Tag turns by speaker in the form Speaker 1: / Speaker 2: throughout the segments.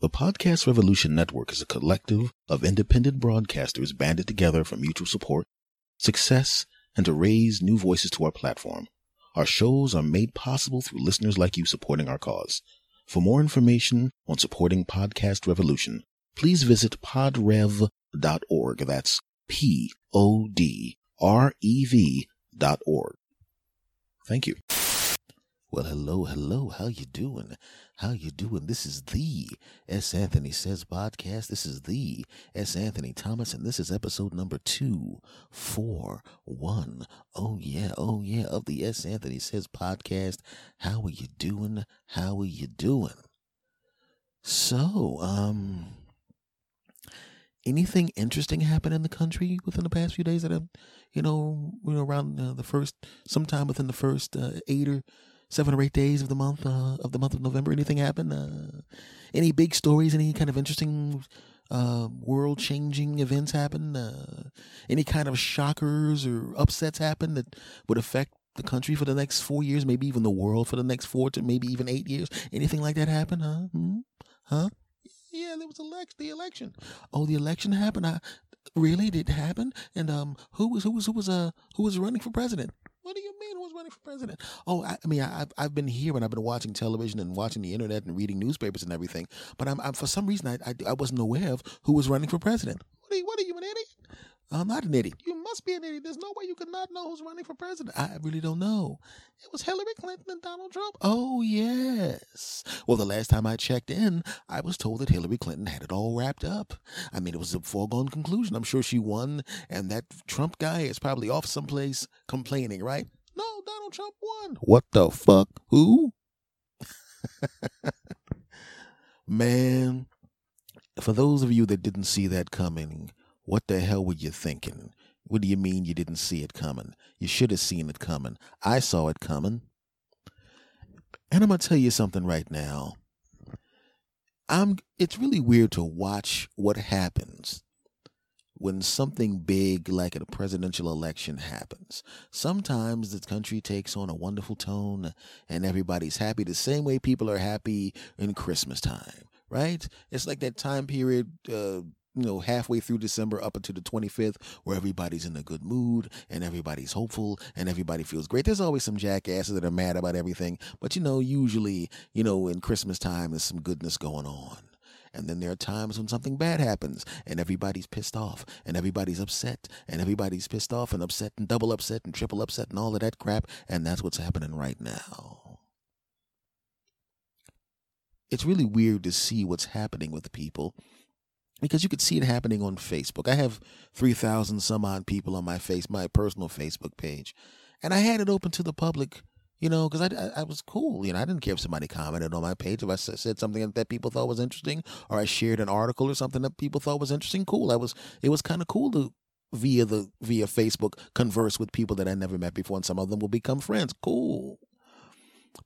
Speaker 1: The Podcast Revolution Network is a collective of independent broadcasters banded together for mutual support, success, and to raise new voices to our platform. Our shows are made possible through listeners like you supporting our cause. For more information on supporting Podcast Revolution, please visit podrev.org. That's P O D R E V dot org. Thank you. Well, hello, hello. How you doing? How you doing? This is the S. Anthony Says podcast. This is the S. Anthony Thomas, and this is episode number two, four, one. Oh yeah, oh yeah, of the S. Anthony Says podcast. How are you doing? How are you doing? So, um, anything interesting happen in the country within the past few days that have, you know, you know, around uh, the first, sometime within the first uh, eight or seven or eight days of the month uh, of the month of November. Anything happen? Uh, any big stories? Any kind of interesting uh, world changing events happen? Uh, any kind of shockers or upsets happen that would affect the country for the next four years, maybe even the world for the next four to maybe even eight years? Anything like that happen? Huh? Hmm? Huh? Yeah, there was elect the election. Oh, the election happened. I really did happen. And um, who was who was who was uh who was running for president? What do you mean? Who's running for president? Oh, I, I mean, I, have I've been here and I've been watching television and watching the internet and reading newspapers and everything. But I'm, I'm for some reason I, I, I wasn't aware of who was running for president. What are you? What are you an idiot? I'm not an idiot. You must be an idiot. There's no way you could not know who's running for president. I really don't know. It was Hillary Clinton and Donald Trump. Oh, yes. Well, the last time I checked in, I was told that Hillary Clinton had it all wrapped up. I mean, it was a foregone conclusion. I'm sure she won, and that Trump guy is probably off someplace complaining, right? No, Donald Trump won. What the fuck? Who? Man, for those of you that didn't see that coming, what the hell were you thinking? What do you mean you didn't see it coming? You should have seen it coming. I saw it coming. And I'm going to tell you something right now. I'm it's really weird to watch what happens when something big like a presidential election happens. Sometimes the country takes on a wonderful tone and everybody's happy the same way people are happy in Christmas time, right? It's like that time period uh, you know, halfway through December up until the 25th, where everybody's in a good mood and everybody's hopeful and everybody feels great. There's always some jackasses that are mad about everything, but you know, usually, you know, in Christmas time, there's some goodness going on. And then there are times when something bad happens and everybody's pissed off and everybody's upset and everybody's pissed off and upset and double upset and triple upset and all of that crap. And that's what's happening right now. It's really weird to see what's happening with people because you could see it happening on Facebook. I have 3,000 some odd people on my face, my personal Facebook page. And I had it open to the public, you know, because I, I, I, was cool. You know, I didn't care if somebody commented on my page. If I said something that people thought was interesting or I shared an article or something that people thought was interesting, cool. I was, it was kind of cool to via the via Facebook converse with people that I never met before and some of them will become friends. Cool.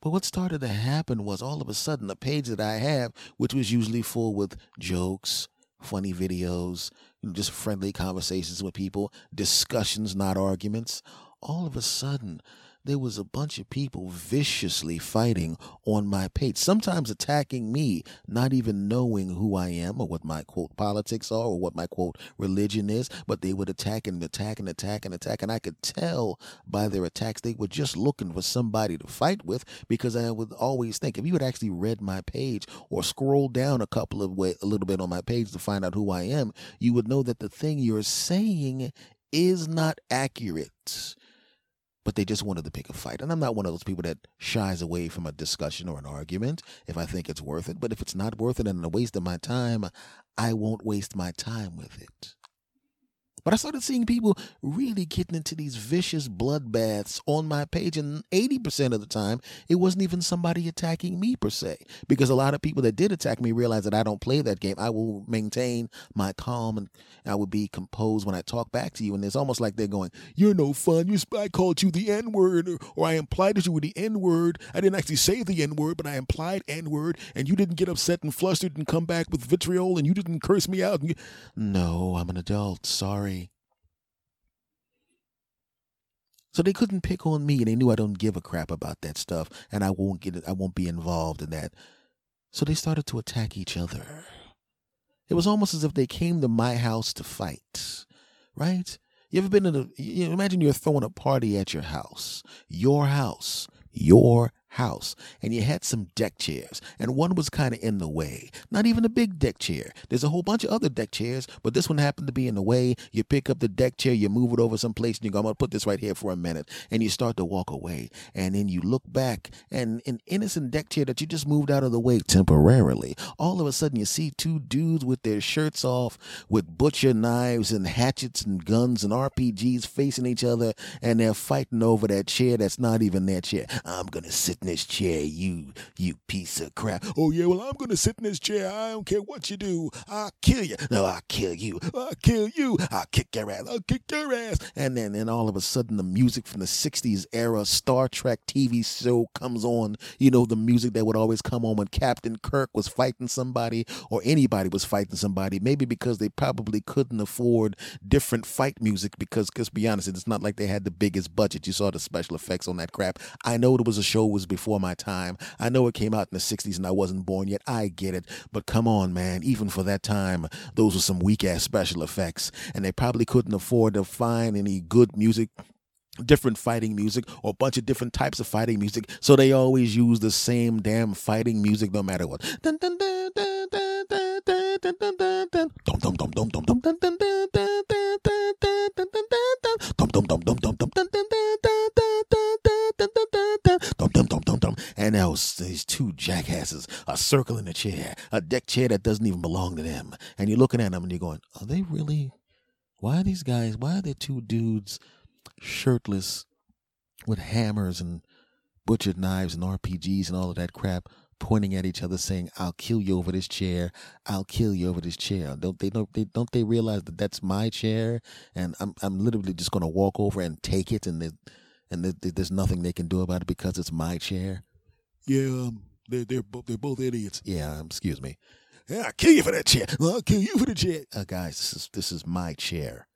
Speaker 1: But what started to happen was all of a sudden the page that I have, which was usually full with jokes, funny videos, just friendly conversations with people, discussions, not arguments. All of a sudden, there was a bunch of people viciously fighting on my page, sometimes attacking me, not even knowing who I am or what my quote politics are or what my quote religion is, but they would attack and attack and attack and attack. And I could tell by their attacks they were just looking for somebody to fight with because I would always think if you had actually read my page or scrolled down a couple of way, a little bit on my page to find out who I am, you would know that the thing you're saying is not accurate but they just wanted to pick a fight. And I'm not one of those people that shies away from a discussion or an argument if I think it's worth it. But if it's not worth it and a waste of my time, I won't waste my time with it. But I started seeing people really getting into these vicious bloodbaths on my page. And 80% of the time, it wasn't even somebody attacking me per se. Because a lot of people that did attack me realized that I don't play that game. I will maintain my calm and I will be composed when I talk back to you. And it's almost like they're going, You're no fun. You, I called you the N word, or, or I implied that you were the N word. I didn't actually say the N word, but I implied N word. And you didn't get upset and flustered and come back with vitriol and you didn't curse me out. No, I'm an adult. Sorry. So they couldn't pick on me. And they knew I don't give a crap about that stuff, and I won't get it. I won't be involved in that. So they started to attack each other. It was almost as if they came to my house to fight, right? You ever been in a, you know, imagine you're throwing a party at your house, your house, your house and you had some deck chairs and one was kind of in the way. Not even a big deck chair. There's a whole bunch of other deck chairs but this one happened to be in the way. You pick up the deck chair you move it over someplace and you go i'm gonna put this right here for a minute and you start to walk away. And then you look back and an innocent deck chair that you just moved out of the way temporarily. All of a sudden you see two dudes with their shirts off with butcher knives and hatchets and guns and rpgs facing each other and they're fighting over that chair that's not even their chair. I'm gonna sit in this chair, you you piece of crap. Oh yeah, well I'm gonna sit in this chair. I don't care what you do. I'll kill you. No, I'll kill you. I'll kill you. I'll kick your ass. I'll kick your ass. And then and all of a sudden the music from the 60s era Star Trek TV show comes on. You know, the music that would always come on when Captain Kirk was fighting somebody or anybody was fighting somebody. Maybe because they probably couldn't afford different fight music because, because be honest, it's not like they had the biggest budget. You saw the special effects on that crap. I know it was a show was before my time. I know it came out in the 60s and I wasn't born yet. I get it. But come on, man. Even for that time, those were some weak ass special effects. And they probably couldn't afford to find any good music different fighting music or a bunch of different types of fighting music so they always use the same damn fighting music no matter what and now these two jackasses are circling a chair, a deck chair that doesn't even belong to them. And you're looking at them and you're going, are they really? Why are these guys? Why are there two dudes shirtless with hammers and butchered knives and RPGs and all of that crap? pointing at each other saying i'll kill you over this chair i'll kill you over this chair don't they don't they don't they realize that that's my chair and i'm i'm literally just going to walk over and take it and they, and there's nothing they can do about it because it's my chair
Speaker 2: yeah, um, they're they're both they're both idiots.
Speaker 1: Yeah, um, excuse me.
Speaker 2: Yeah, I'll kill you for that chair. I'll kill you for the chair.
Speaker 1: Uh, guys, this is this is my chair.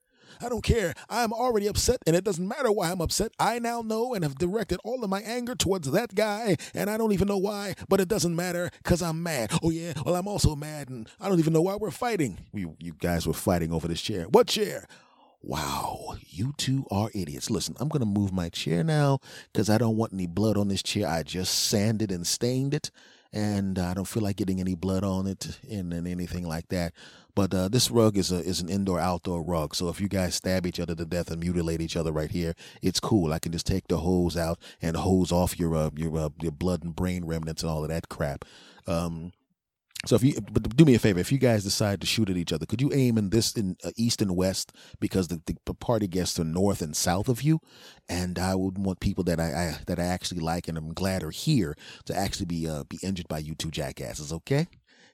Speaker 2: I don't care. I'm already upset, and it doesn't matter why I'm upset. I now know and have directed all of my anger towards that guy, and I don't even know why, but it doesn't matter because I'm mad. Oh, yeah, well, I'm also mad, and I don't even know why we're fighting.
Speaker 1: You, you guys were fighting over this chair. What chair? Wow, you two are idiots. Listen, I'm going to move my chair now because I don't want any blood on this chair. I just sanded and stained it, and I don't feel like getting any blood on it and, and anything like that. But uh, this rug is a is an indoor outdoor rug. So if you guys stab each other to death and mutilate each other right here, it's cool. I can just take the hose out and hose off your uh, your uh, your blood and brain remnants and all of that crap. Um, so if you, but do me a favor, if you guys decide to shoot at each other, could you aim in this in uh, east and west because the, the party gets are north and south of you, and I would want people that I, I that I actually like and I'm glad are here to actually be uh, be injured by you two jackasses. Okay.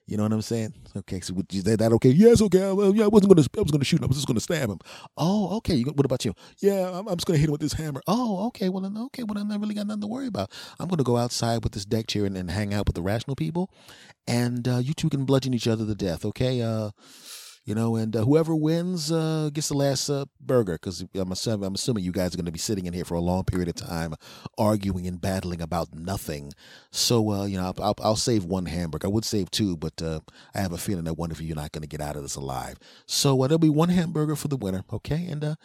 Speaker 1: You know what I'm saying? Okay, so is that, that okay? Yes, okay. Well, yeah, I wasn't gonna. I was gonna shoot him. I was just gonna stab him. Oh, okay. What about you?
Speaker 2: Yeah, I'm, I'm, just gonna hit him with this hammer.
Speaker 1: Oh, okay. Well, okay. Well, I really got nothing to worry about. I'm gonna go outside with this deck chair and, and hang out with the rational people, and uh, you two can bludgeon each other to death. Okay. Uh, you know, and uh, whoever wins uh, gets the last uh, burger. Because I'm assuming, I'm assuming you guys are going to be sitting in here for a long period of time, arguing and battling about nothing. So, uh, you know, I'll, I'll, I'll, save one hamburger. I would save two, but uh, I have a feeling that one of you are not going to get out of this alive. So uh, there'll be one hamburger for the winner. Okay, and uh,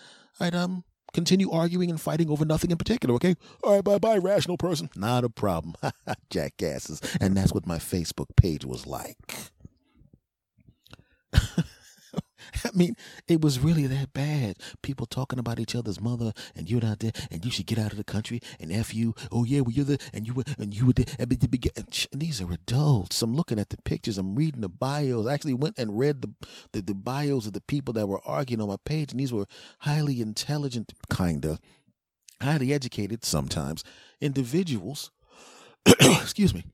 Speaker 1: I'd um continue arguing and fighting over nothing in particular, okay?
Speaker 2: All right, bye bye, rational person.
Speaker 1: Not a problem. Jackasses. And that's what my Facebook page was like. I mean, it was really that bad. People talking about each other's mother, and you're not there, and you should get out of the country, and f you. Oh yeah, well you're there, and you were, and you were there. And these are adults. I'm looking at the pictures. I'm reading the bios. I actually went and read the, the the bios of the people that were arguing on my page, and these were highly intelligent, kinda, highly educated, sometimes individuals. excuse me,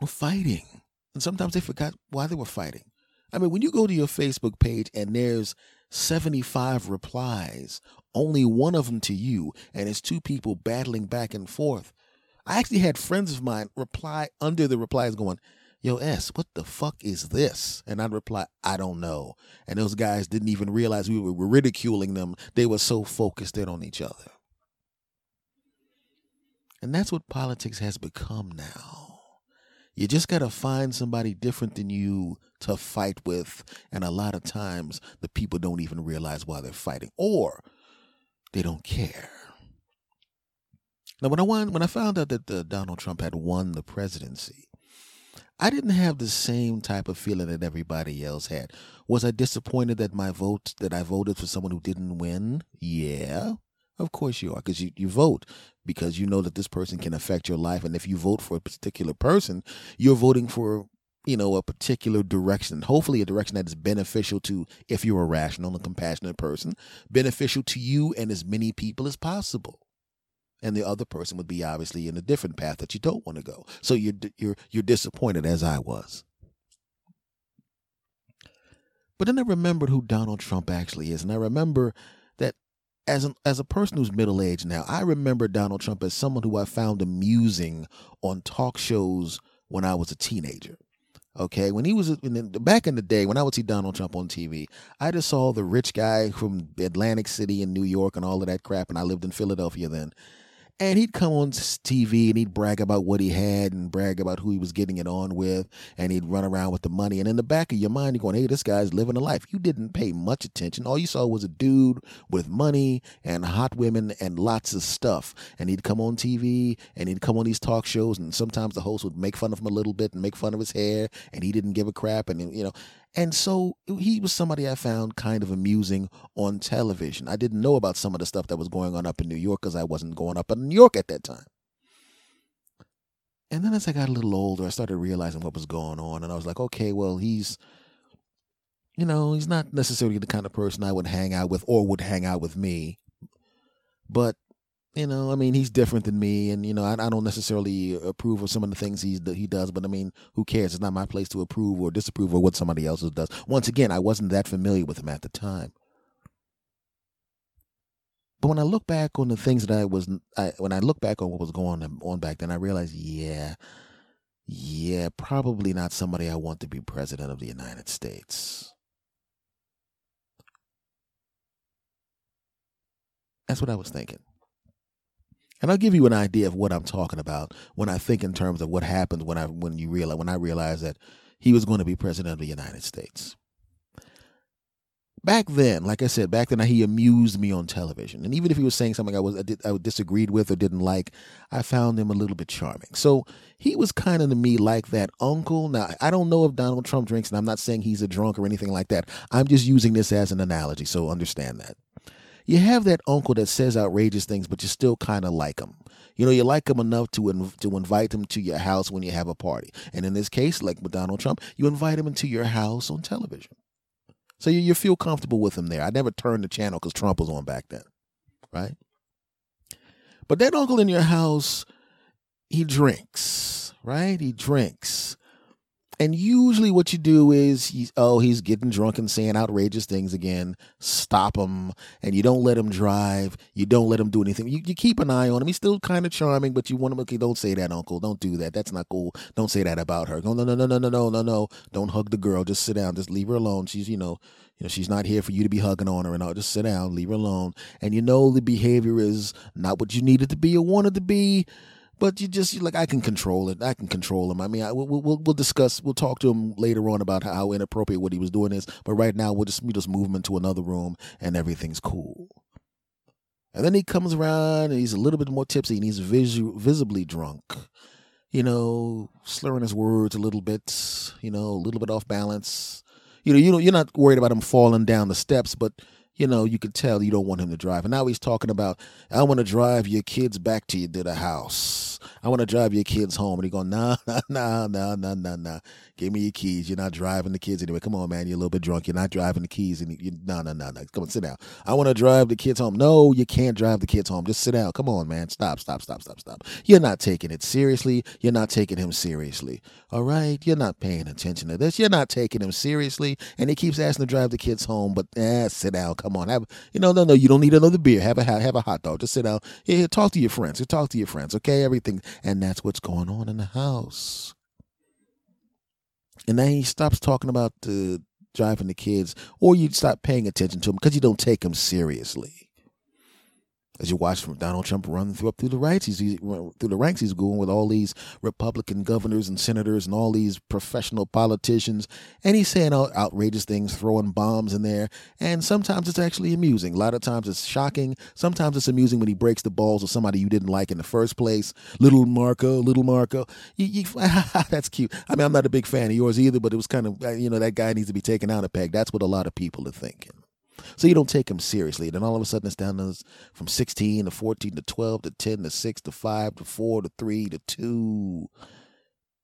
Speaker 1: were fighting, and sometimes they forgot why they were fighting I mean, when you go to your Facebook page and there's 75 replies, only one of them to you, and it's two people battling back and forth. I actually had friends of mine reply under the replies going, Yo, S, what the fuck is this? And I'd reply, I don't know. And those guys didn't even realize we were ridiculing them. They were so focused in on each other. And that's what politics has become now. You just got to find somebody different than you to fight with. And a lot of times, the people don't even realize why they're fighting or they don't care. Now, when I won, when I found out that uh, Donald Trump had won the presidency, I didn't have the same type of feeling that everybody else had. Was I disappointed that my vote that I voted for someone who didn't win? Yeah. Of course you are, because you, you vote because you know that this person can affect your life. And if you vote for a particular person, you're voting for, you know, a particular direction. Hopefully a direction that is beneficial to, if you're a rational and compassionate person, beneficial to you and as many people as possible and the other person would be obviously in a different path that you don't want to go. So you're you're you're disappointed as I was. But then I remembered who Donald Trump actually is, and I remember that as an as a person who's middle aged now, I remember Donald Trump as someone who I found amusing on talk shows when I was a teenager. Okay, when he was in the, back in the day, when I would see Donald Trump on TV, I just saw the rich guy from Atlantic City in New York and all of that crap, and I lived in Philadelphia then. And he'd come on TV and he'd brag about what he had and brag about who he was getting it on with. And he'd run around with the money. And in the back of your mind, you're going, hey, this guy's living a life. You didn't pay much attention. All you saw was a dude with money and hot women and lots of stuff. And he'd come on TV and he'd come on these talk shows. And sometimes the host would make fun of him a little bit and make fun of his hair. And he didn't give a crap. And, you know, and so he was somebody I found kind of amusing on television. I didn't know about some of the stuff that was going on up in New York because I wasn't going up in New York at that time. And then as I got a little older, I started realizing what was going on. And I was like, okay, well, he's, you know, he's not necessarily the kind of person I would hang out with or would hang out with me. But you know, I mean, he's different than me, and you know, I, I, don't necessarily approve of some of the things he's he does. But I mean, who cares? It's not my place to approve or disapprove of what somebody else does. Once again, I wasn't that familiar with him at the time. But when I look back on the things that I was, I, when I look back on what was going on back then, I realized, yeah, yeah, probably not somebody I want to be president of the United States. That's what I was thinking. And I'll give you an idea of what I'm talking about when I think in terms of what happened when I when you realize when I realized that he was going to be president of the United States. Back then, like I said, back then he amused me on television, and even if he was saying something I was I, did, I disagreed with or didn't like, I found him a little bit charming. So he was kind of to me like that uncle. Now I don't know if Donald Trump drinks, and I'm not saying he's a drunk or anything like that. I'm just using this as an analogy, so understand that you have that uncle that says outrageous things, but you still kind of like him. You know, you like him enough to inv- to invite him to your house when you have a party. And in this case, like with Donald Trump, you invite him into your house on television. So you, you feel comfortable with him there. I never turned the channel because Trump was on back then, right? But that uncle in your house, he drinks, right? He drinks. And usually, what you do is, oh, he's getting drunk and saying outrageous things again. Stop him, and you don't let him drive. You don't let him do anything. You, you keep an eye on him. He's still kind of charming, but you want him. Okay, don't say that, Uncle. Don't do that. That's not cool. Don't say that about her. No, no, no, no, no, no, no, no, no. Don't hug the girl. Just sit down. Just leave her alone. She's, you know, you know, she's not here for you to be hugging on her and all. Just sit down, leave her alone. And you know the behavior is not what you need it to be or want it to be but you just like I can control it. I can control him. I mean, I, we'll, we'll we'll discuss. We'll talk to him later on about how inappropriate what he was doing is. But right now, we'll just we just move him into another room and everything's cool. And then he comes around and he's a little bit more tipsy and he's visu- visibly drunk. You know, slurring his words a little bit. You know, a little bit off balance. You know, you know, you're not worried about him falling down the steps, but you know, you could tell you don't want him to drive. And now he's talking about, I want to drive your kids back to you to the house. I want to drive your kids home. And he going, nah, nah, nah, nah, nah, nah, nah. Give me your keys. You're not driving the kids anyway. Come on, man. You're a little bit drunk. You're not driving the keys. And you, no, no, no, no. Come on, sit down. I want to drive the kids home. No, you can't drive the kids home. Just sit down. Come on, man. Stop, stop, stop, stop, stop. You're not taking it seriously. You're not taking him seriously. All right. You're not paying attention to this. You're not taking him seriously. And he keeps asking to drive the kids home, but eh, sit down. Come on. Have you know, no, no, you don't need another beer. Have a have a hot dog. Just sit down. Yeah, talk to your friends. Talk to your friends. Okay, everything. And that's what's going on in the house. And then he stops talking about the driving the kids, or you stop paying attention to him because you don't take him seriously. As you watch Donald Trump run through up through the ranks, he's, he's through the ranks. He's going with all these Republican governors and senators and all these professional politicians, and he's saying out, outrageous things, throwing bombs in there. And sometimes it's actually amusing. A lot of times it's shocking. Sometimes it's amusing when he breaks the balls of somebody you didn't like in the first place. Little Marco, little Marco, you, you, that's cute. I mean, I'm not a big fan of yours either, but it was kind of uh, you know that guy needs to be taken out a peg. That's what a lot of people are thinking. So you don't take them seriously. Then all of a sudden it's down to from 16 to 14 to 12 to 10 to 6 to 5 to 4 to 3 to 2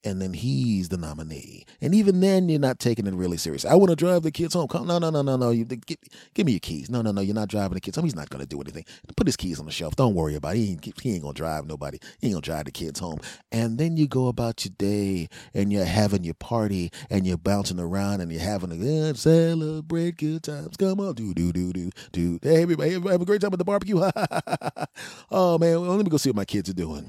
Speaker 1: and then he's the nominee. And even then, you're not taking it really serious. I want to drive the kids home. Come, no, no, no, no, no. You give, give me your keys. No, no, no. You're not driving the kids home. He's not going to do anything. Put his keys on the shelf. Don't worry about it. He ain't, he ain't going to drive nobody. He ain't going to drive the kids home. And then you go about your day and you're having your party and you're bouncing around and you're having a good celebrate good times. Come on, do do do do do. Hey, everybody, have a great time at the barbecue. oh man, well, let me go see what my kids are doing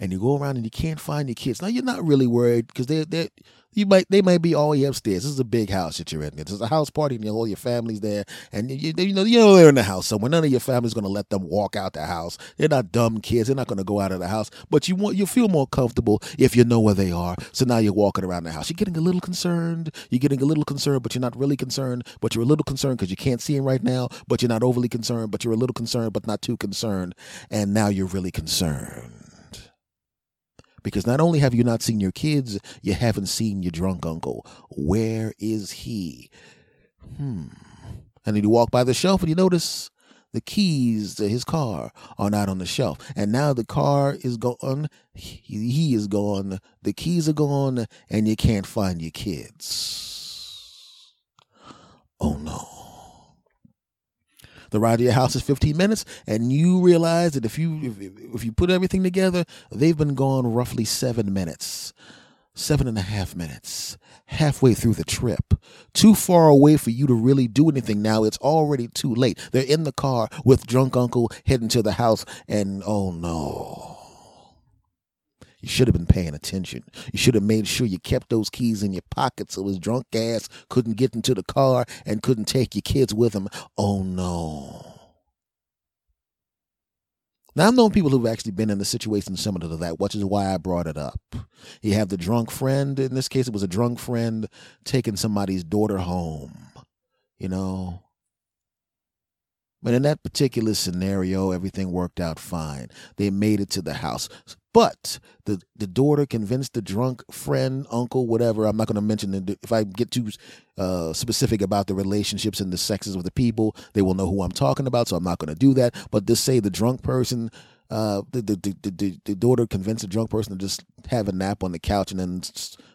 Speaker 1: and you go around and you can't find your kids. Now you're not really worried because they they you might they might be all the way upstairs. This is a big house that you're in. It's a house party and all your family's there, and you, you know you know they're in the house somewhere. None of your family's going to let them walk out the house. They're not dumb kids. They're not going to go out of the house. But you want you feel more comfortable if you know where they are. So now you're walking around the house. You're getting a little concerned. You're getting a little concerned, but you're not really concerned. But you're a little concerned because you can't see them right now. But you're not overly concerned. But you're a little concerned, but not too concerned. And now you're really concerned because not only have you not seen your kids, you haven't seen your drunk uncle. Where is he? Hmm. And then you walk by the shelf and you notice the keys to his car are not on the shelf. And now the car is gone. He is gone. The keys are gone, and you can't find your kids. Oh no. The ride to your house is 15 minutes, and you realize that if you if, if you put everything together, they've been gone roughly seven minutes, seven and a half minutes, halfway through the trip. Too far away for you to really do anything now. It's already too late. They're in the car with drunk uncle heading to the house, and oh no. You should have been paying attention. You should have made sure you kept those keys in your pocket so his drunk ass couldn't get into the car and couldn't take your kids with him. Oh no. Now I've known people who've actually been in a situation similar to that, which is why I brought it up. You have the drunk friend. In this case, it was a drunk friend taking somebody's daughter home. You know, but in that particular scenario, everything worked out fine. They made it to the house. But the the daughter convinced the drunk friend, uncle, whatever. I'm not going to mention the, if I get too uh, specific about the relationships and the sexes of the people, they will know who I'm talking about. So I'm not going to do that. But just say the drunk person, uh, the, the, the the daughter convinced a drunk person to just have a nap on the couch, and then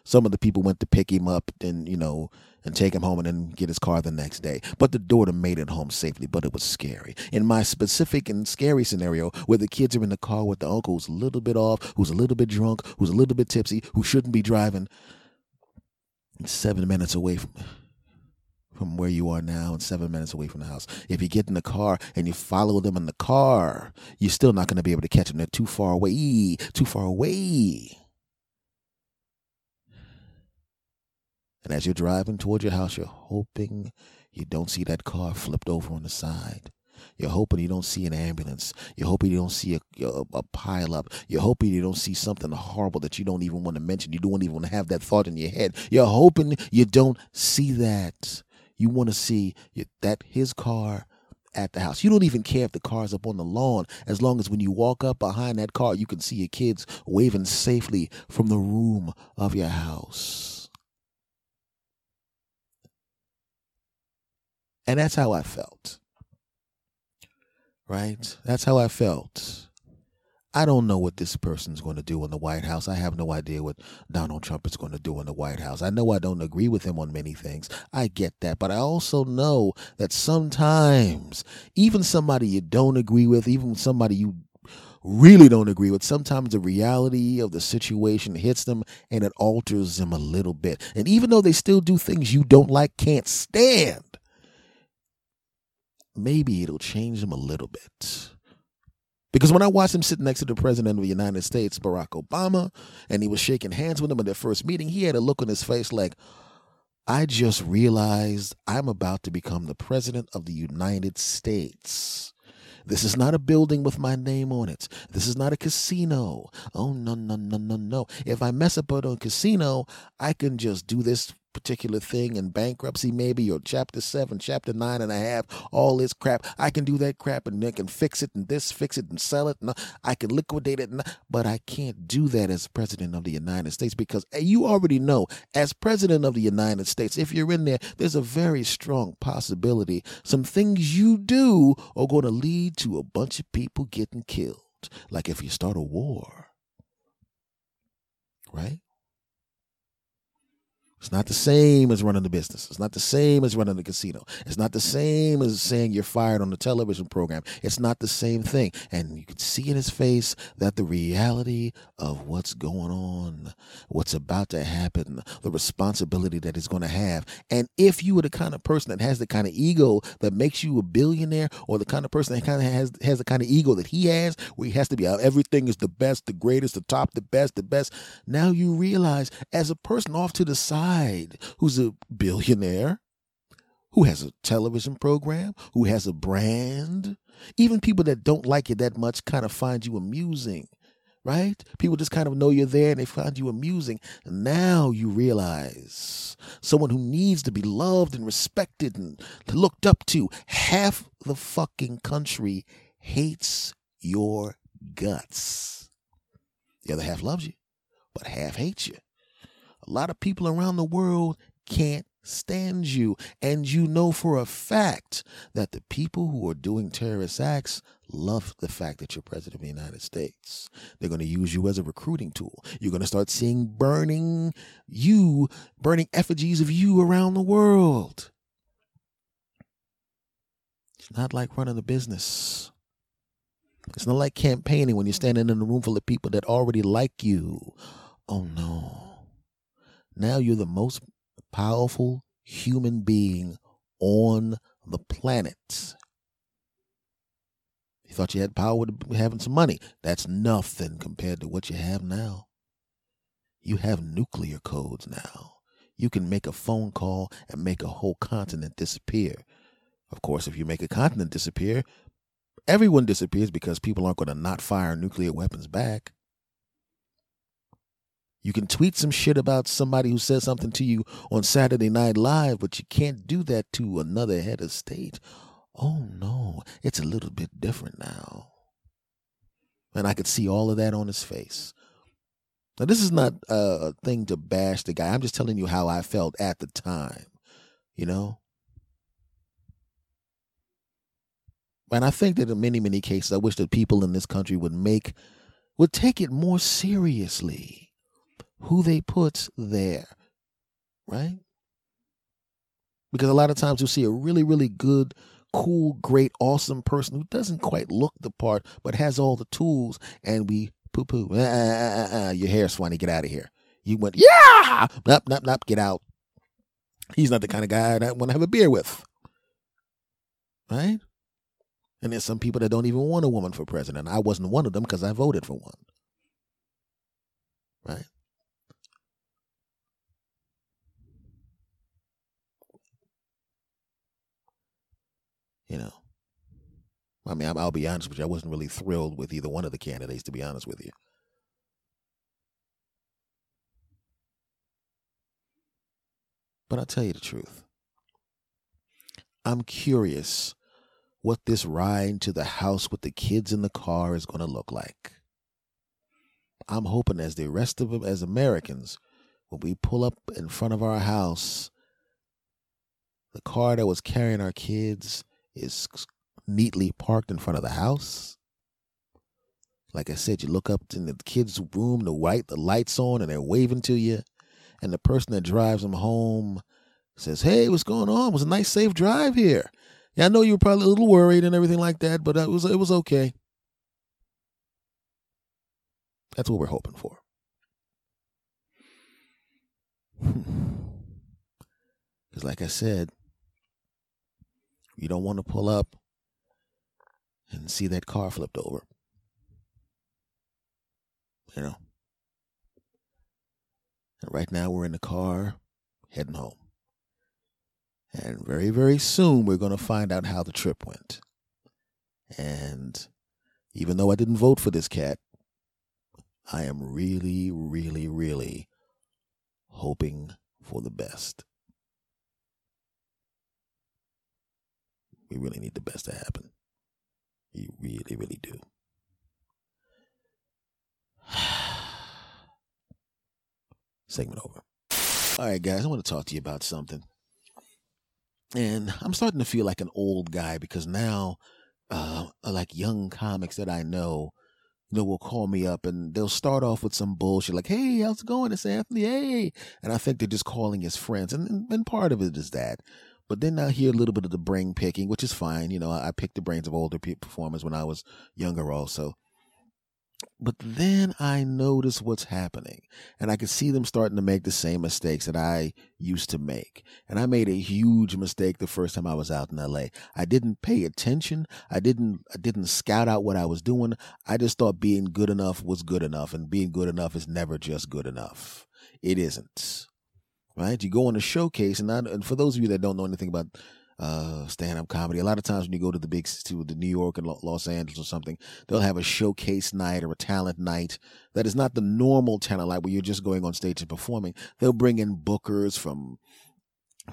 Speaker 1: some of the people went to pick him up, and you know and take him home and then get his car the next day. But the daughter made it home safely, but it was scary. In my specific and scary scenario, where the kids are in the car with the uncle who's a little bit off, who's a little bit drunk, who's a little bit tipsy, who shouldn't be driving, seven minutes away from from where you are now and seven minutes away from the house. If you get in the car and you follow them in the car, you're still not going to be able to catch them. They're too far away, too far away. And as you're driving toward your house, you're hoping you don't see that car flipped over on the side. You're hoping you don't see an ambulance. You're hoping you don't see a, a, a pile up. You're hoping you don't see something horrible that you don't even want to mention. You don't even want to have that thought in your head. You're hoping you don't see that. You want to see that his car at the house. You don't even care if the car's up on the lawn, as long as when you walk up behind that car, you can see your kids waving safely from the room of your house. And that's how I felt. Right? That's how I felt. I don't know what this person's going to do in the White House. I have no idea what Donald Trump is going to do in the White House. I know I don't agree with him on many things. I get that. But I also know that sometimes, even somebody you don't agree with, even somebody you really don't agree with, sometimes the reality of the situation hits them and it alters them a little bit. And even though they still do things you don't like, can't stand, maybe it'll change them a little bit. Because when I watched him sitting next to the president of the United States, Barack Obama, and he was shaking hands with him at their first meeting, he had a look on his face like, I just realized I'm about to become the president of the United States. This is not a building with my name on it. This is not a casino. Oh, no, no, no, no, no. If I mess up at a casino, I can just do this particular thing in bankruptcy, maybe, or chapter seven, chapter nine and a half, all this crap. I can do that crap and I can fix it and this, fix it and sell it. And I can liquidate it. But I can't do that as president of the United States because eh, you already know, as president of the United States, if you're in there, there's a very strong possibility some things you do are going to lead to a bunch of people getting killed. Like if you start a war, right? It's not the same as running the business. It's not the same as running the casino. It's not the same as saying you're fired on the television program. It's not the same thing. And you can see in his face that the reality of what's going on, what's about to happen, the responsibility that he's going to have. And if you are the kind of person that has the kind of ego that makes you a billionaire, or the kind of person that kind of has has the kind of ego that he has, where he has to be everything is the best, the greatest, the top, the best, the best. Now you realize, as a person off to the side who's a billionaire, who has a television program, who has a brand. Even people that don't like you that much kind of find you amusing, right? People just kind of know you're there and they find you amusing. Now you realize someone who needs to be loved and respected and looked up to. Half the fucking country hates your guts. The other half loves you, but half hates you. A lot of people around the world can't stand you. And you know for a fact that the people who are doing terrorist acts love the fact that you're president of the United States. They're going to use you as a recruiting tool. You're going to start seeing burning you, burning effigies of you around the world. It's not like running a business. It's not like campaigning when you're standing in a room full of people that already like you. Oh no. Now you're the most powerful human being on the planet. You thought you had power with having some money. That's nothing compared to what you have now. You have nuclear codes now. You can make a phone call and make a whole continent disappear. Of course, if you make a continent disappear, everyone disappears because people aren't going to not fire nuclear weapons back. You can tweet some shit about somebody who says something to you on Saturday Night Live, but you can't do that to another head of state. Oh no, it's a little bit different now. And I could see all of that on his face. Now, this is not a thing to bash the guy. I'm just telling you how I felt at the time, you know? And I think that in many, many cases, I wish that people in this country would make, would take it more seriously who they put there, right? Because a lot of times you'll see a really, really good, cool, great, awesome person who doesn't quite look the part, but has all the tools, and we poo poo. Uh, uh, uh, your hair, funny. Get out of here. You went, yeah, nope, nope, nope, get out. He's not the kind of guy I want to have a beer with, right? And there's some people that don't even want a woman for president. I wasn't one of them because I voted for one, right? You know. I mean, I'll be honest with you. I wasn't really thrilled with either one of the candidates, to be honest with you. But I'll tell you the truth. I'm curious what this ride to the house with the kids in the car is going to look like. I'm hoping, as the rest of them, as Americans, when we pull up in front of our house, the car that was carrying our kids is neatly parked in front of the house. Like I said, you look up in the kid's room, the white, the lights on, and they're waving to you. And the person that drives them home says, "Hey, what's going on? It was a nice, safe drive here. Yeah, I know you were probably a little worried and everything like that, but uh, it was it was okay." That's what we're hoping for. Because, like I said, you don't want to pull up and see that car flipped over. You know. And right now we're in the car heading home. And very, very soon we're going to find out how the trip went. And even though I didn't vote for this cat, I am really, really, really hoping for the best. We really need the best to happen. We really, really do. Segment over. All right, guys, I want to talk to you about something. And I'm starting to feel like an old guy because now, uh, like young comics that I know, you know, will call me up and they'll start off with some bullshit like, "Hey, how's it going? It's Anthony. Hey," and I think they're just calling his friends, and and part of it is that. But then I hear a little bit of the brain picking, which is fine. You know, I, I picked the brains of older performers when I was younger, also. But then I notice what's happening and I can see them starting to make the same mistakes that I used to make. And I made a huge mistake the first time I was out in LA. I didn't pay attention. I didn't, I didn't scout out what I was doing. I just thought being good enough was good enough and being good enough is never just good enough. It isn't. Right? You go on a showcase and, I, and for those of you that don't know anything about uh, stand up comedy. A lot of times when you go to the big to the New York and Los Angeles or something, they'll have a showcase night or a talent night that is not the normal talent night where you're just going on stage and performing. They'll bring in bookers from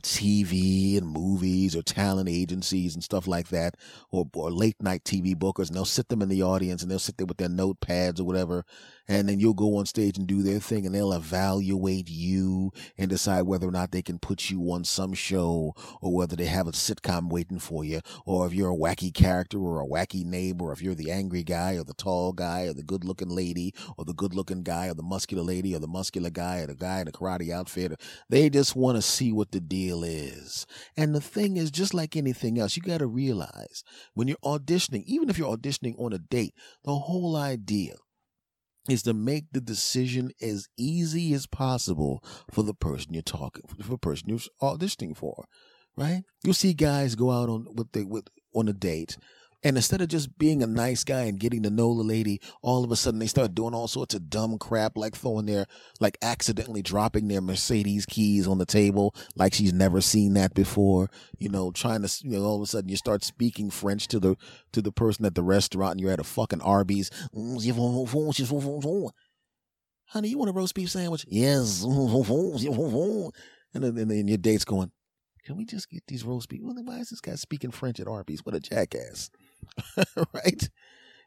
Speaker 1: TV and movies or talent agencies and stuff like that, or, or late night TV bookers, and they'll sit them in the audience and they'll sit there with their notepads or whatever, and then you'll go on stage and do their thing, and they'll evaluate you and decide whether or not they can put you on some show, or whether they have a sitcom waiting for you, or if you're a wacky character or a wacky neighbor, or if you're the angry guy or the tall guy or the good looking lady or the good looking guy or the muscular lady or the muscular guy or the guy in the karate outfit. They just want to see what the deal is. And the thing is, just like anything else, you got to realize when you're auditioning, even if you're auditioning on a date, the whole idea is to make the decision as easy as possible for the person you're talking for the person you're auditioning for right? You'll see guys go out on with the with on a date and instead of just being a nice guy and getting to know the lady, all of a sudden they start doing all sorts of dumb crap, like throwing their, like accidentally dropping their Mercedes keys on the table, like she's never seen that before. You know, trying to, you know, all of a sudden you start speaking French to the, to the person at the restaurant and you're at a fucking Arby's. Mm, Honey, you want a roast beef sandwich? Yes. And then, and your date's going, can we just get these roast beef? Why is this guy speaking French at Arby's? What a jackass. right?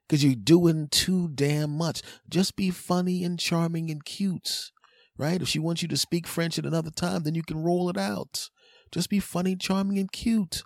Speaker 1: Because you're doing too damn much. Just be funny and charming and cute. Right? If she wants you to speak French at another time, then you can roll it out. Just be funny, charming, and cute.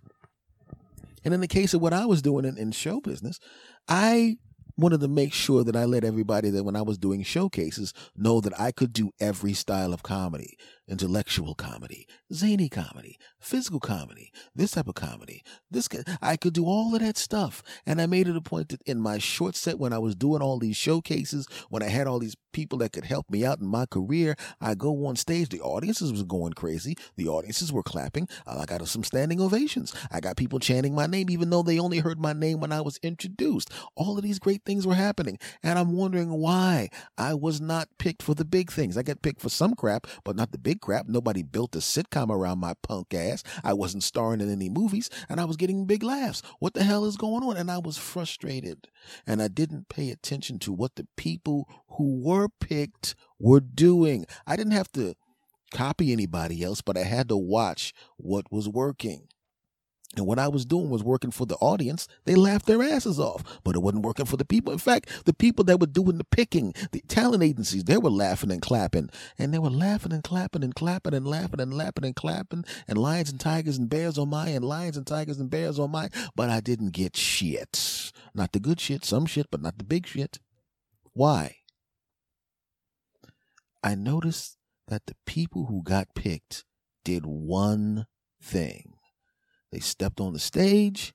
Speaker 1: And in the case of what I was doing in, in show business, I wanted to make sure that I let everybody that when I was doing showcases know that I could do every style of comedy intellectual comedy, zany comedy, physical comedy, this type of comedy. This I could do all of that stuff, and I made it a point that in my short set when I was doing all these showcases, when I had all these people that could help me out in my career, I go on stage. The audiences was going crazy. The audiences were clapping. I got some standing ovations. I got people chanting my name, even though they only heard my name when I was introduced. All of these great things were happening, and I'm wondering why I was not picked for the big things. I get picked for some crap, but not the big crap. Nobody built a sitcom around my punk ass. I wasn't starring in any movies and I was getting big laughs. What the hell is going on? And I was frustrated and I didn't pay attention to what the people who were picked were doing. I didn't have to copy anybody else, but I had to watch what was working. And what I was doing was working for the audience. They laughed their asses off, but it wasn't working for the people. In fact, the people that were doing the picking, the talent agencies, they were laughing and clapping. And they were laughing and clapping and clapping and laughing and laughing and clapping. And lions and tigers and bears on my and lions and tigers and bears on my. But I didn't get shit. Not the good shit, some shit, but not the big shit. Why? I noticed that the people who got picked did one thing they stepped on the stage.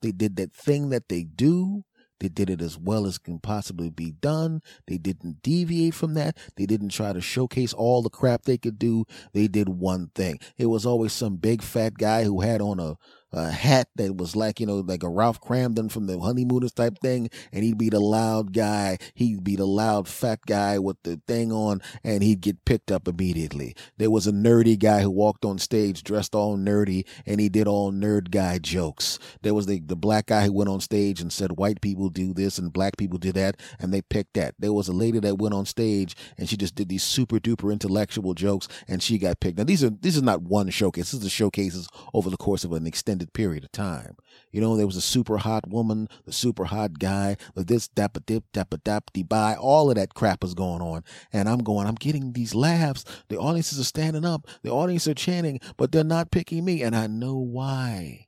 Speaker 1: They did that thing that they do. They did it as well as can possibly be done. They didn't deviate from that. They didn't try to showcase all the crap they could do. They did one thing. It was always some big fat guy who had on a, a hat that was like, you know, like a Ralph Kramden from the Honeymooners type thing. And he'd be the loud guy. He'd be the loud fat guy with the thing on and he'd get picked up immediately. There was a nerdy guy who walked on stage dressed all nerdy and he did all nerd guy jokes. There was the, the black guy who went on stage and said white people do this and black people do that and they picked that. There was a lady that went on stage and she just did these super duper intellectual jokes and she got picked. Now these are, this is not one showcase. This is the showcases over the course of an extended period of time. You know, there was a super hot woman, the super hot guy, the this, dap a dip, dap a dap, de buy, all of that crap is going on. And I'm going, I'm getting these laughs. The audiences are standing up. The audience are chanting, but they're not picking me. And I know why.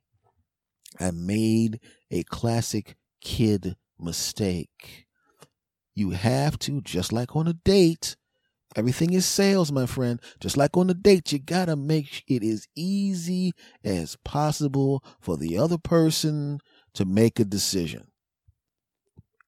Speaker 1: I made a classic kid mistake. You have to, just like on a date, Everything is sales, my friend. Just like on a date, you gotta make it as easy as possible for the other person to make a decision.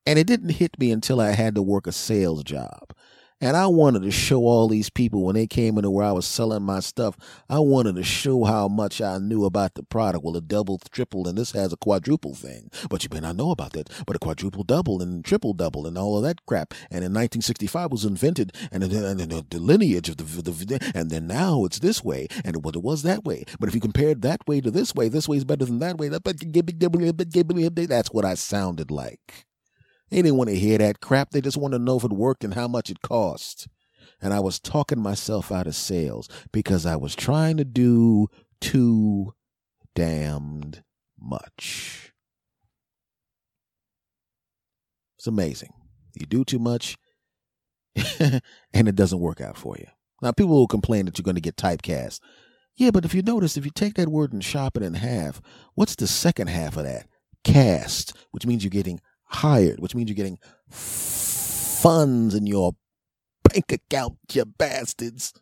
Speaker 1: And it didn't hit me until I had to work a sales job. And I wanted to show all these people when they came into where I was selling my stuff, I wanted to show how much I knew about the product. Well, a double, triple, and this has a quadruple thing. But you may not know about that. But a quadruple double and triple double and all of that crap. And in 1965 was invented and, and, the lineage of the, the, and then now it's this way and what it was that way. But if you compared that way to this way, this way is better than that way. That's what I sounded like. They didn't want to hear that crap. They just want to know if it worked and how much it cost. And I was talking myself out of sales because I was trying to do too damned much. It's amazing. You do too much and it doesn't work out for you. Now, people will complain that you're going to get typecast. Yeah, but if you notice, if you take that word and chop it in half, what's the second half of that? Cast, which means you're getting hired, which means you're getting funds in your bank account, you bastards.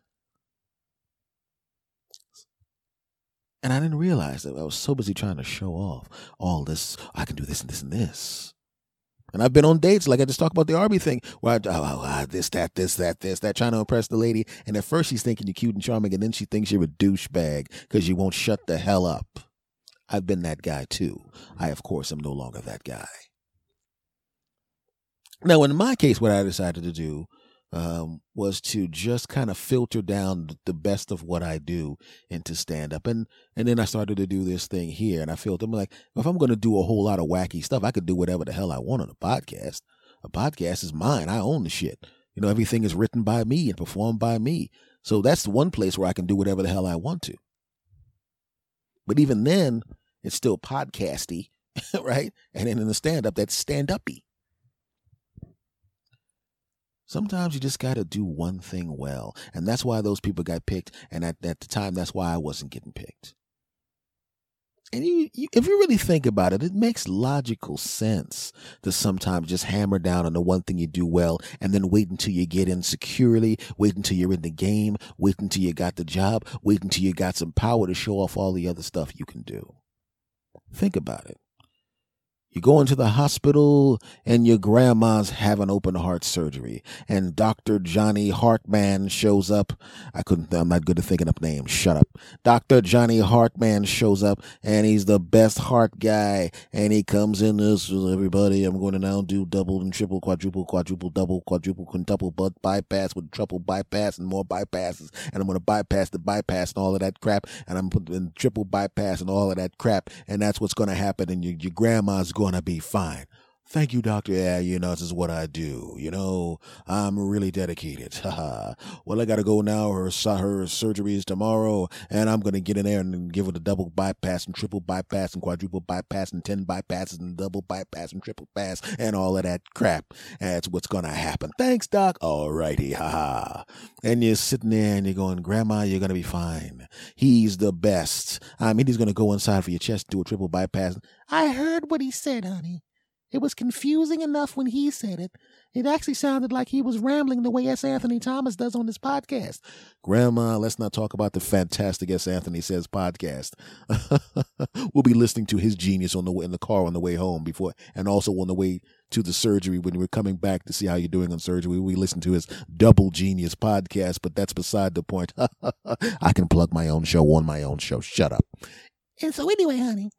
Speaker 1: And I didn't realize that I was so busy trying to show off all this. I can do this and this and this. And I've been on dates, like I just talked about the Arby thing, where I, oh, oh, oh this, that, this, that, this, that, trying to impress the lady. And at first she's thinking you're cute and charming, and then she thinks you're a douchebag because you won't shut the hell up. I've been that guy too. I, of course, am no longer that guy. Now, in my case, what I decided to do um, was to just kind of filter down the best of what I do into stand up. And and then I started to do this thing here and I felt I'm like, if I'm gonna do a whole lot of wacky stuff, I could do whatever the hell I want on a podcast. A podcast is mine. I own the shit. You know, everything is written by me and performed by me. So that's the one place where I can do whatever the hell I want to. But even then, it's still podcasty, right? And then in the stand up, that's stand uppy. Sometimes you just got to do one thing well. And that's why those people got picked. And at, at the time, that's why I wasn't getting picked. And you, you, if you really think about it, it makes logical sense to sometimes just hammer down on the one thing you do well and then wait until you get in securely, wait until you're in the game, wait until you got the job, wait until you got some power to show off all the other stuff you can do. Think about it. You go into the hospital and your grandma's having open heart surgery and Dr. Johnny Hartman shows up. I couldn't, I'm not good at thinking up names. Shut up. Dr. Johnny Hartman shows up and he's the best heart guy and he comes in this, everybody, I'm going to now do double and triple, quadruple, quadruple, double, quadruple, quintuple, but bypass with triple bypass and more bypasses. And I'm going to bypass the bypass and all of that crap. And I'm putting triple bypass and all of that crap. And that's what's going to happen. And your, your grandma's going to be fine. Thank you, doctor. Yeah, you know, this is what I do. You know, I'm really dedicated. Haha. well, I got to go now. Her, her surgery is tomorrow, and I'm to get in there and give her the double bypass and triple bypass and quadruple bypass and 10 bypasses and double bypass and triple pass and all of that crap. That's what's to happen. Thanks, doc. All righty. Haha. and you're sitting there and you're going, Grandma, you're to be fine. He's the best. I mean, he's to go inside for your chest, do a triple bypass. I heard what he said, honey. It was confusing enough when he said it. It actually sounded like he was rambling the way S. Anthony Thomas does on his podcast. Grandma, let's not talk about the fantastic S. Anthony Says podcast. we'll be listening to his genius on the in the car on the way home before, and also on the way to the surgery when we're coming back to see how you're doing on surgery. We listen to his double genius podcast, but that's beside the point. I can plug my own show on my own show. Shut up. And so anyway, honey,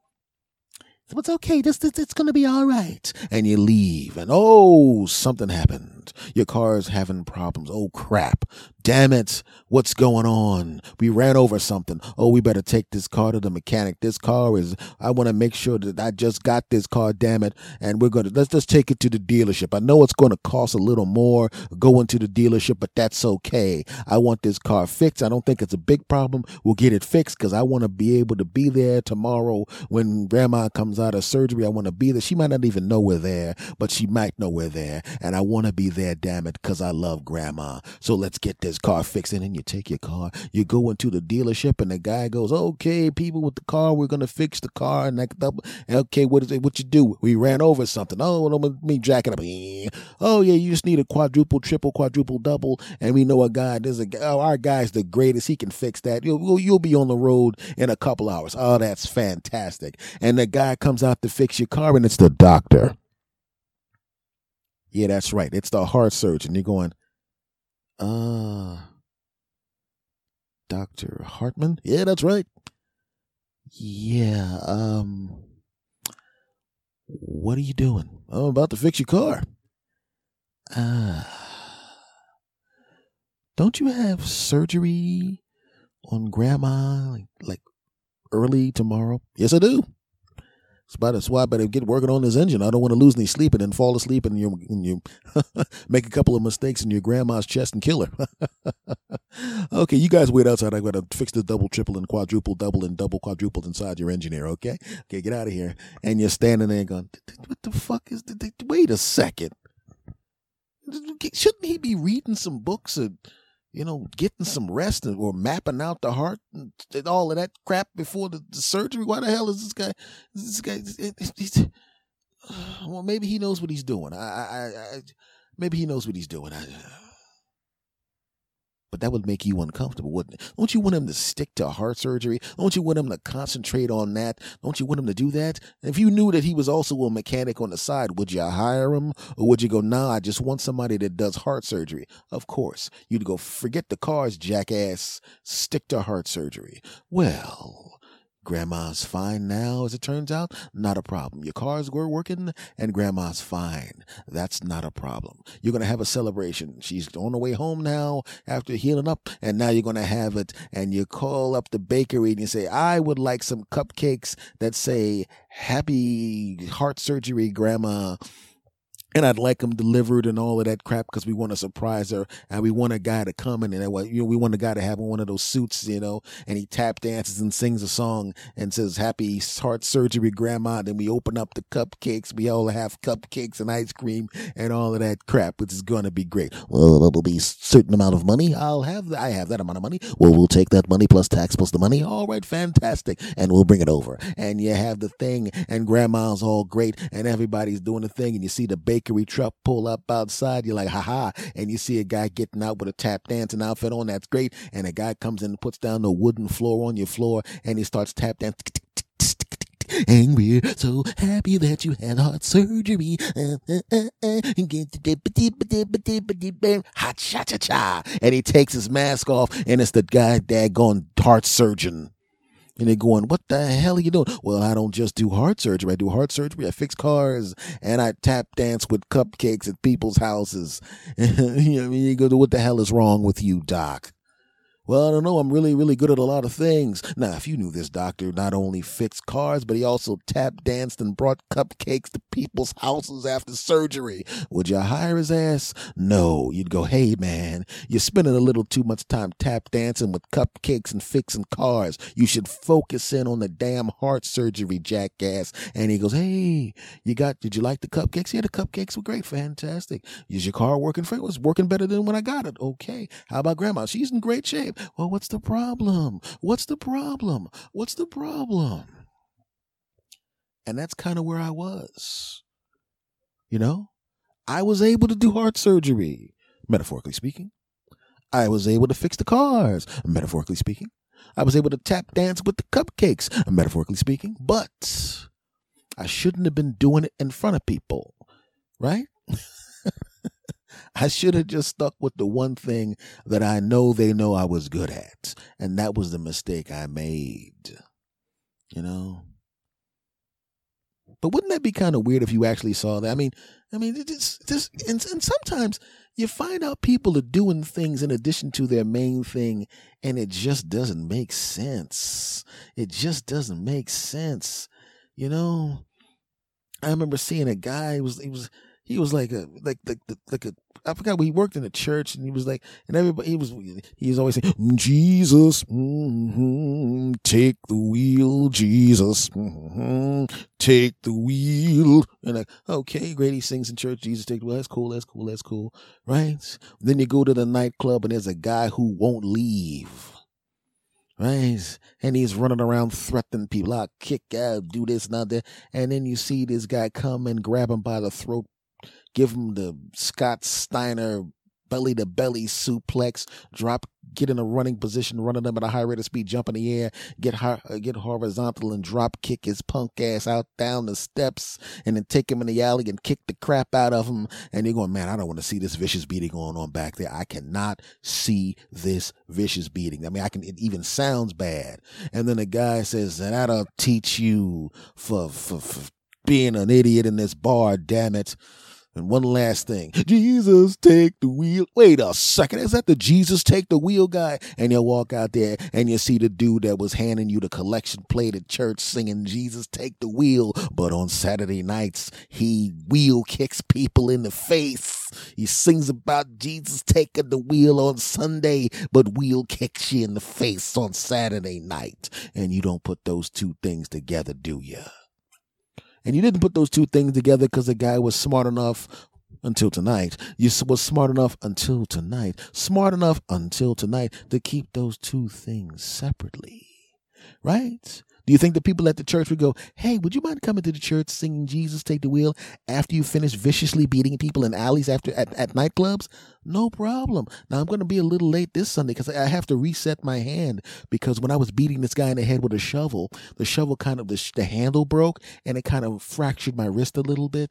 Speaker 1: so it's okay. This, this it's gonna be all right. And you leave, and oh, something happened. Your car's having problems. Oh crap! Damn it! What's going on? We ran over something. Oh, we better take this car to the mechanic. This car is. I want to make sure that I just got this car. Damn it! And we're gonna let's just take it to the dealership. I know it's going to cost a little more going to the dealership, but that's okay. I want this car fixed. I don't think it's a big problem. We'll get it fixed because I want to be able to be there tomorrow when Grandma comes out of surgery. I want to be there. She might not even know we're there, but she might know we're there. And I want to be there, damn it, because I love grandma. So let's get this car fixing And you take your car, you go into the dealership, and the guy goes, Okay, people with the car, we're to fix the car. And that double okay, what is it? What you do? We ran over something. Oh, let me jack it up. Oh, yeah, you just need a quadruple, triple, quadruple, double. And we know a guy, there's a oh, our guy's the greatest. He can fix that. You'll, you'll be on the road in a couple hours. Oh, that's fantastic. And the guy comes out to fix your car, and it's the doctor. Yeah, that's right. It's the heart surgeon. You're going, uh, Dr. Hartman? Yeah, that's right. Yeah, um, what are you doing? I'm about to fix your car. Ah. Uh, don't you have surgery on grandma like, like early tomorrow? Yes, I do. That's why I better get working on this engine. I don't want to lose any sleep and then fall asleep and you and you make a couple of mistakes in your grandma's chest and kill her. okay, you guys wait outside. I gotta fix the double, triple, and quadruple, double, and double, quadruple inside your engine here. Okay, okay, get out of here. And you're standing there going, "What the fuck is? Wait a second. Shouldn't he be reading some books or?" You know, getting some rest or mapping out the heart and all of that crap before the, the surgery. Why the hell is this guy? This guy? He's, well, maybe he knows what he's doing. I, I, I maybe he knows what he's doing. I, uh, but that would make you uncomfortable, wouldn't it? Don't you want him to stick to heart surgery? Don't you want him to concentrate on that? Don't you want him to do that? If you knew that he was also a mechanic on the side, would you hire him? Or would you go, nah, I just want somebody that does heart surgery? Of course. You'd go, forget the cars, jackass. Stick to heart surgery. Well, Grandma's fine now, as it turns out. Not a problem. Your cars were working and grandma's fine. That's not a problem. You're going to have a celebration. She's on the way home now after healing up and now you're going to have it and you call up the bakery and you say, I would like some cupcakes that say happy heart surgery grandma and I'd like them delivered and all of that crap because we want to surprise her and we want a guy to come in and you know we want a guy to have one of those suits you know and he tap dances and sings a song and says happy heart surgery grandma. Then we open up the cupcakes we all have cupcakes and ice cream and all of that crap which is going to be great. Well it'll be a certain amount of money I'll have I have that amount of money. Well we'll take that money plus tax plus the money. All right fantastic. And we'll bring it over. And you have the thing and grandma's all great and everybody's doing the thing and you see the bake truck pull up outside. You're like, haha. And you see a guy getting out with a tap dancing outfit on. That's great. And a guy comes in and puts down the wooden floor on your floor and he starts tap dancing. And we're so happy that you had heart surgery. And he takes his mask off, and it's the guy daggone heart surgeon. And they're going, what the hell are you doing? Well, I don't just do heart surgery. I do heart surgery. I fix cars and I tap dance with cupcakes at people's houses. you know, I mean, you go, what the hell is wrong with you, doc? Well, I don't know. I'm really, really good at a lot of things. Now, if you knew this doctor not only fixed cars, but he also tap danced and brought cupcakes to people's houses after surgery, would you hire his ass? No. You'd go, hey, man, you're spending a little too much time tap dancing with cupcakes and fixing cars. You should focus in on the damn heart surgery, jackass. And he goes, hey, you got, did you like the cupcakes? Yeah, the cupcakes were great. Fantastic. Is your car working? It was working better than when I got it. Okay. How about grandma? She's in great shape. Well, what's the problem? What's the problem? What's the problem? And that's kind of where I was. You know, I was able to do heart surgery, metaphorically speaking. I was able to fix the cars, metaphorically speaking. I was able to tap dance with the cupcakes, metaphorically speaking. But I shouldn't have been doing it in front of people, right? I should have just stuck with the one thing that I know they know I was good at. And that was the mistake I made. You know? But wouldn't that be kind of weird if you actually saw that? I mean, I mean, it's just and, and sometimes you find out people are doing things in addition to their main thing, and it just doesn't make sense. It just doesn't make sense. You know, I remember seeing a guy. Was he was he was like a like like like a I forgot he worked in a church and he was like and everybody he was he was always saying Jesus mm-hmm, take the wheel Jesus mm-hmm, take the wheel and like okay great he sings in church Jesus take the wheel that's cool that's cool that's cool right then you go to the nightclub and there's a guy who won't leave right? And he's running around threatening people. I'll kick out, do this, not that. And then you see this guy come and grab him by the throat, give him the Scott Steiner belly to belly suplex, drop, get in a running position, running them at a high rate of speed, jump in the air, get high, uh, get horizontal and drop kick his punk ass out down the steps, and then take him in the alley and kick the crap out of him. And you're going, man, I don't want to see this vicious beating going on back there. I cannot see this vicious beating. I mean, I can. It even sounds bad. And then the guy says, and that'll teach you for for, for being an idiot in this bar. Damn it. And one last thing. Jesus take the wheel. Wait a second. Is that the Jesus take the wheel guy? And you walk out there and you see the dude that was handing you the collection plate at church singing Jesus take the wheel. But on Saturday nights, he wheel kicks people in the face. He sings about Jesus taking the wheel on Sunday, but wheel kicks you in the face on Saturday night. And you don't put those two things together, do you? And you didn't put those two things together because the guy was smart enough until tonight. You was smart enough until tonight. Smart enough until tonight to keep those two things separately. Right? Do you think the people at the church would go, Hey, would you mind coming to the church singing Jesus Take the Wheel after you finish viciously beating people in alleys after at, at nightclubs? No problem. Now I'm going to be a little late this Sunday because I have to reset my hand because when I was beating this guy in the head with a shovel, the shovel kind of, the, the handle broke and it kind of fractured my wrist a little bit.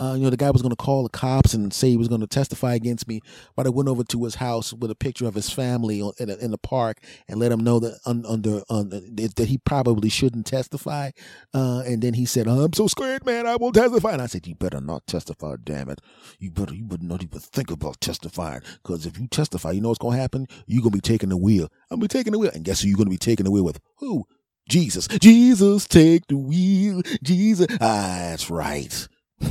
Speaker 1: Uh, you know, the guy was going to call the cops and say he was going to testify against me, but I went over to his house with a picture of his family in, a, in the park and let him know that un, under un, that he probably shouldn't testify. Uh, and then he said, "I'm so scared, man. I won't testify." And I said, "You better not testify, damn it. You better you better not even think about testifying, because if you testify, you know what's going to happen. You're going to be taking the wheel. I'm going to be taking the wheel, and guess who you're going to be taking the wheel with? Who?" Jesus. Jesus, take the wheel. Jesus. Ah, that's right.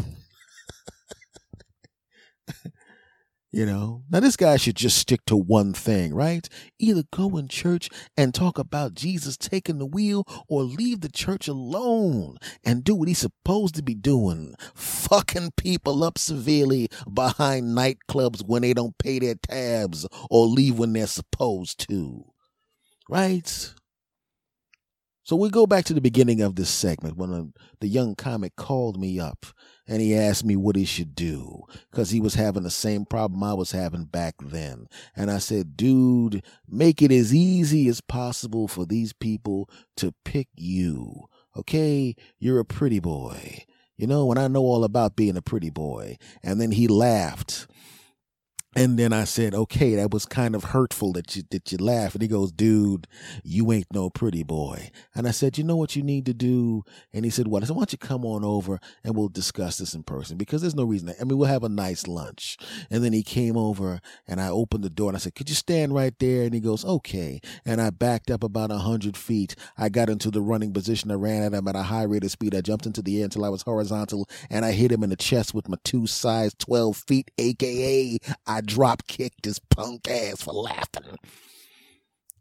Speaker 1: You know, now this guy should just stick to one thing, right? Either go in church and talk about Jesus taking the wheel or leave the church alone and do what he's supposed to be doing. Fucking people up severely behind nightclubs when they don't pay their tabs or leave when they're supposed to. Right? So we go back to the beginning of this segment when a, the young comic called me up and he asked me what he should do because he was having the same problem I was having back then. And I said, dude, make it as easy as possible for these people to pick you. Okay? You're a pretty boy. You know, when I know all about being a pretty boy. And then he laughed. And then I said, okay, that was kind of hurtful that you that you laugh. And he goes, dude, you ain't no pretty boy. And I said, you know what you need to do? And he said, what? I said, why don't you come on over and we'll discuss this in person because there's no reason. I mean, we'll have a nice lunch. And then he came over and I opened the door and I said, could you stand right there? And he goes, okay. And I backed up about a hundred feet. I got into the running position. I ran at him at a high rate of speed. I jumped into the air until I was horizontal and I hit him in the chest with my two size 12 feet, AKA I I drop kicked his punk ass for laughing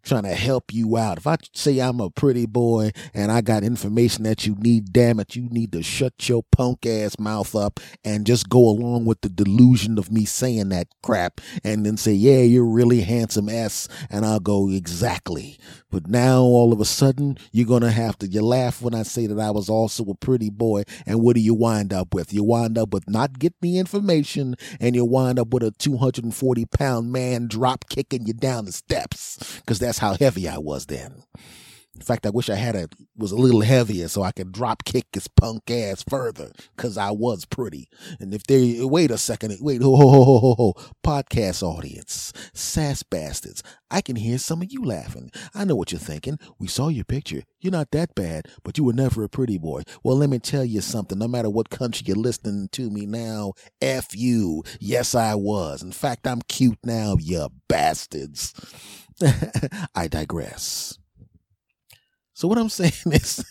Speaker 1: trying to help you out. If I say I'm a pretty boy and I got information that you need, damn it, you need to shut your punk ass mouth up and just go along with the delusion of me saying that crap and then say, yeah, you're really handsome ass. And I'll go, exactly. But now all of a sudden you're going to have to, you laugh when I say that I was also a pretty boy. And what do you wind up with? You wind up with not getting the information and you wind up with a 240 pound man drop kicking you down the steps because that's how heavy I was then. In fact, I wish I had a was a little heavier so I could drop kick his punk ass further because I was pretty. And if they wait a second, wait, ho ho ho ho, ho. podcast audience, sass bastards, I can hear some of you laughing. I know what you're thinking. We saw your picture. You're not that bad, but you were never a pretty boy. Well, let me tell you something. No matter what country you're listening to me now, f you. Yes, I was. In fact, I'm cute now, you bastards. I digress. So what I'm saying is,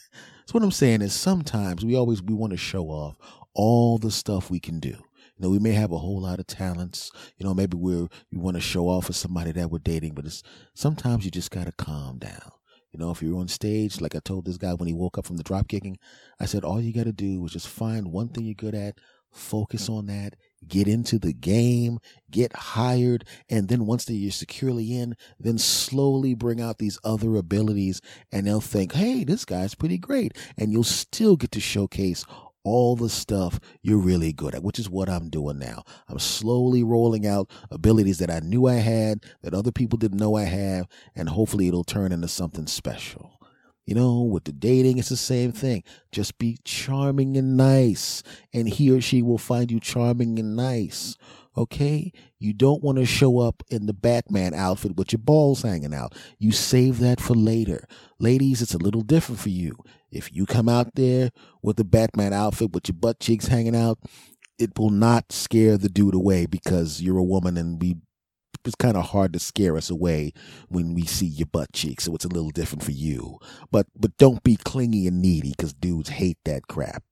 Speaker 1: so what I'm saying is, sometimes we always we want to show off all the stuff we can do. You know, we may have a whole lot of talents. You know, maybe we're we want to show off for somebody that we're dating, but it's sometimes you just gotta calm down. You know, if you're on stage, like I told this guy when he woke up from the drop kicking, I said all you gotta do is just find one thing you're good at, focus on that, get into the game, get hired, and then once you're securely in, then slowly bring out these other abilities and they'll think, hey, this guy's pretty great. And you'll still get to showcase all the stuff you're really good at, which is what I'm doing now. I'm slowly rolling out abilities that I knew I had, that other people didn't know I have, and hopefully it'll turn into something special. You know, with the dating, it's the same thing. Just be charming and nice, and he or she will find you charming and nice. Okay? You don't want to show up in the Batman outfit with your balls hanging out. You save that for later. Ladies, it's a little different for you. If you come out there with the Batman outfit with your butt cheeks hanging out, it will not scare the dude away because you're a woman and we it's kind of hard to scare us away when we see your butt cheeks. So it's a little different for you. But but don't be clingy and needy because dudes hate that crap.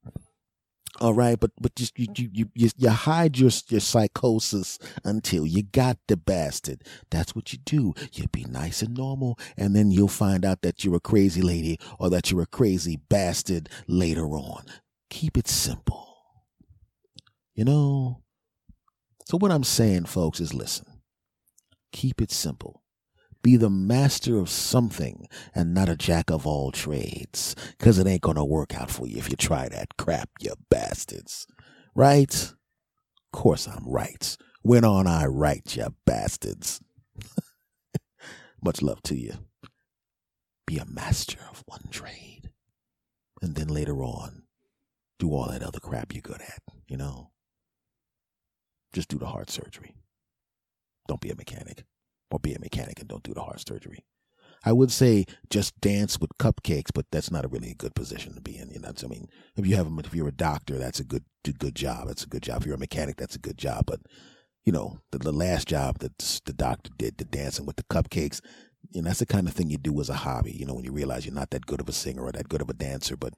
Speaker 1: All right, but but just you you you you hide your your psychosis until you got the bastard. That's what you do. You be nice and normal, and then you'll find out that you're a crazy lady or that you're a crazy bastard later on. Keep it simple. You know. So what I'm saying, folks, is listen. Keep it simple. Be the master of something and not a jack of all trades, because it ain't to work out for you if you try that crap, you bastards. Right? Of course I'm right. When on I right, you bastards. Much love to you. Be a master of one trade. And then later on, do all that other crap you're good at, you know? Just do the heart surgery don't be a mechanic or be a mechanic and don't do the heart surgery. I would say just dance with cupcakes, but that's not a really a good position to be in. You know, I mean, if you have if you're a doctor, that's a good good job. That's a good job. If you're a mechanic, that's a good job. But you know, the, the last job that the doctor did, the dancing with the cupcakes, know, that's the kind of thing you do as a hobby. You know, when you realize you're not that good of a singer or that good of a dancer, but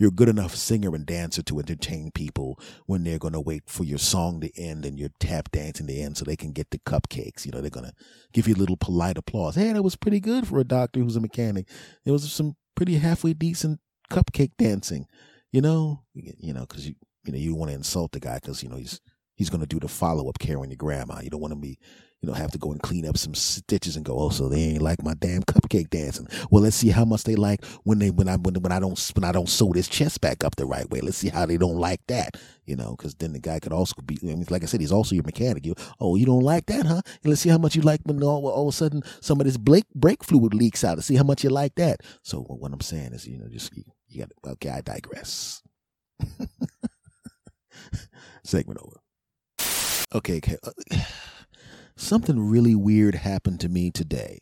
Speaker 1: you're a good enough singer and dancer to entertain people when they're going to wait for your song to end and your tap dancing to end so they can get the cupcakes. You know, they're going to give you a little polite applause. Hey, that was pretty good for a doctor who's a mechanic. There was some pretty halfway decent cupcake dancing, you know, you know, cause you, you know, you want to insult the guy because, you know, he's, he's going to do the follow up care on your grandma. You don't want to be you know, have to go and clean up some stitches and go, oh, so they ain't like my damn cupcake dancing. Well, let's see how much they like when they when I when, when I don't when I don't sew this chest back up the right way. Let's see how they don't like that, you know, because then the guy could also be. I mean, like I said, he's also your mechanic. You, oh, you don't like that, huh? And let's see how much you like when all, all of a sudden some of this brake brake fluid leaks out. Let's see how much you like that. So what I'm saying is, you know, just you, you got. Okay, I digress. Segment over. Okay, okay. Uh, Something really weird happened to me today.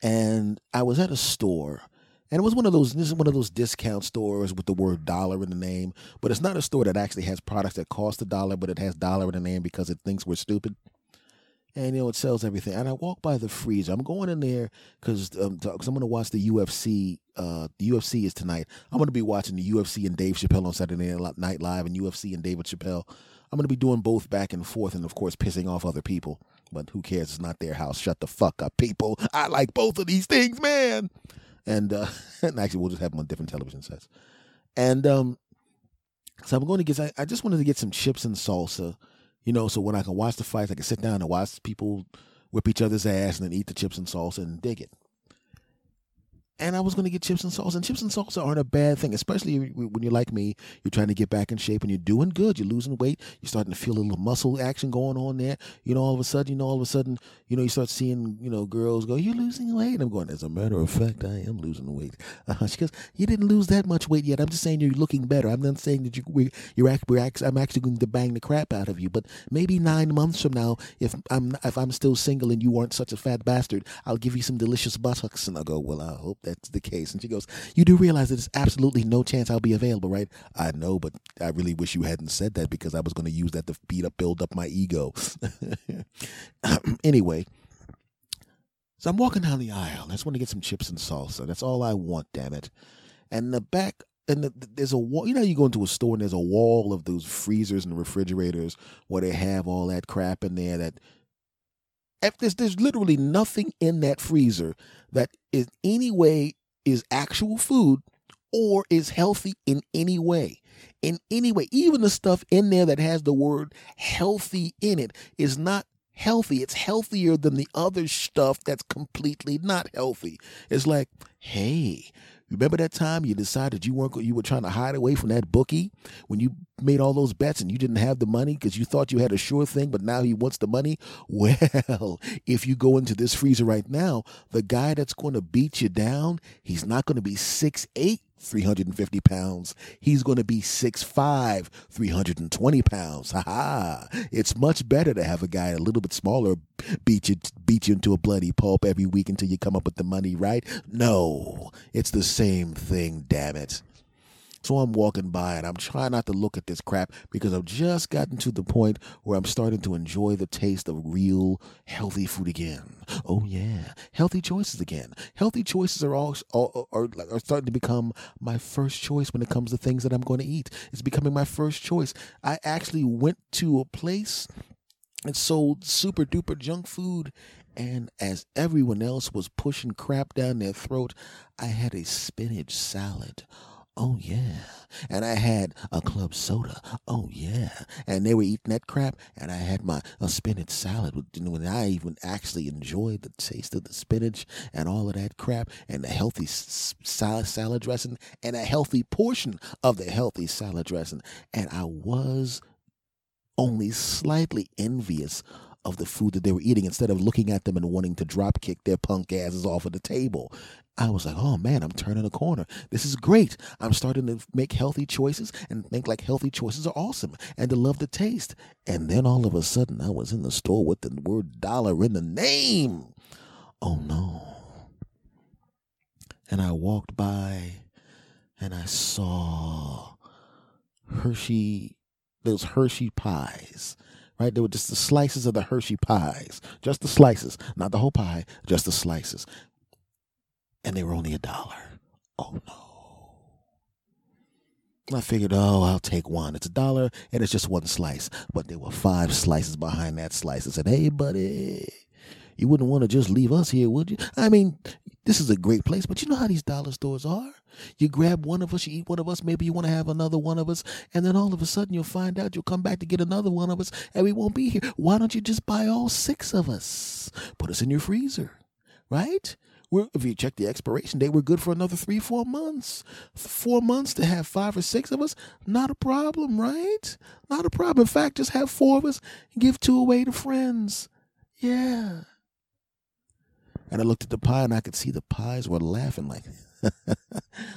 Speaker 1: And I was at a store and it was one of those this is one of those discount stores with the word dollar in the name, but it's not a store that actually has products that cost a dollar, but it has dollar in the name because it thinks we're stupid. And you know it sells everything. And I walk by the freezer. I'm going in there because um, I'm going to watch the UFC. Uh, the UFC is tonight. I'm going to be watching the UFC and Dave Chappelle on Saturday Night Live, and UFC and David Chappelle. I'm going to be doing both back and forth, and of course pissing off other people. But who cares? It's not their house. Shut the fuck up, people. I like both of these things, man. And, uh, and actually, we'll just have them on different television sets. And um, so I'm going to get. I, I just wanted to get some chips and salsa, you know, so when I can watch the fights, I can sit down and watch people whip each other's ass and then eat the chips and salsa and dig it. And I was going to get chips and salsa. And chips and salsa aren't a bad thing, especially when you're like me. You're trying to get back in shape and you're doing good. You're losing weight. You're starting to feel a little muscle action going on there. You know, all of a sudden, you know, all of a sudden, you know, you start seeing, you know, girls go, "You're losing weight." And I'm going, as a matter of fact, I am losing weight. Uh, she goes, "You didn't lose that much weight yet. I'm just saying you're looking better. I'm not saying that you, we're, you're actually, I'm actually going to bang the crap out of you. But maybe nine months from now, if I'm if I'm still single and you aren't such a fat bastard, I'll give you some delicious buttocks." And I go, "Well, I hope that's the case." And she goes, You do realize that there's absolutely no chance I'll be available, right? I know, but I really wish you hadn't said that because I was going to use that to beat up, build up my ego. anyway, so I'm walking down the aisle. I just want to get some chips and salsa. That's all I want, damn it. And the back, and the, there's a wall. You know, you go into a store and there's a wall of those freezers and refrigerators where they have all that crap in there that if there's, there's literally nothing in that freezer that is any way is actual food or is healthy in any way. In any way, even the stuff in there that has the word healthy in it is not healthy. It's healthier than the other stuff that's completely not healthy. It's like, hey, Remember that time you decided you weren't you were trying to hide away from that bookie when you made all those bets and you didn't have the money because you thought you had a sure thing, but now he wants the money? Well, if you go into this freezer right now, the guy that's going to beat you down, he's not going to be six eight 350 pounds. He's going to be 6'5, 320 pounds. Ha ha. It's much better to have a guy a little bit smaller beat you, beat you into a bloody pulp every week until you come up with the money, right? No, it's the same thing, damn it. So I'm walking by and I'm trying not to look at this crap because I've just gotten to the point where I'm starting to enjoy the taste of real healthy food again. Oh yeah, healthy choices again. Healthy choices are all are, are, are starting to become my first choice when it comes to things that I'm going to eat. It's becoming my first choice. I actually went to a place and sold super duper junk food and as everyone else was pushing crap down their throat, I had a spinach salad. Oh yeah. And I had a club soda. Oh yeah. And they were eating that crap and I had my a spinach salad with you when I even actually enjoyed the taste of the spinach and all of that crap and the healthy salad salad dressing and a healthy portion of the healthy salad dressing and I was only slightly envious of the food that they were eating instead of looking at them and wanting to drop kick their punk asses off of the table. I was like, oh man, I'm turning a corner. This is great. I'm starting to make healthy choices and think like healthy choices are awesome and to love the taste. And then all of a sudden, I was in the store with the word dollar in the name. Oh no. And I walked by and I saw Hershey, those Hershey pies right? They were just the slices of the Hershey pies, just the slices, not the whole pie, just the slices. And they were only a dollar. Oh no. I figured, oh, I'll take one. It's a dollar and it's just one slice. But there were five slices behind that slice. I said, hey, buddy, you wouldn't want to just leave us here, would you? I mean, this is a great place, but you know how these dollar stores are. You grab one of us, you eat one of us, maybe you want to have another one of us, and then all of a sudden you'll find out you'll come back to get another one of us, and we won't be here. Why don't you just buy all six of us? Put us in your freezer, right? We're, if you check the expiration date, we're good for another three, four months. Four months to have five or six of us, not a problem, right? Not a problem. In fact, just have four of us and give two away to friends. Yeah. And I looked at the pie and I could see the pies were laughing like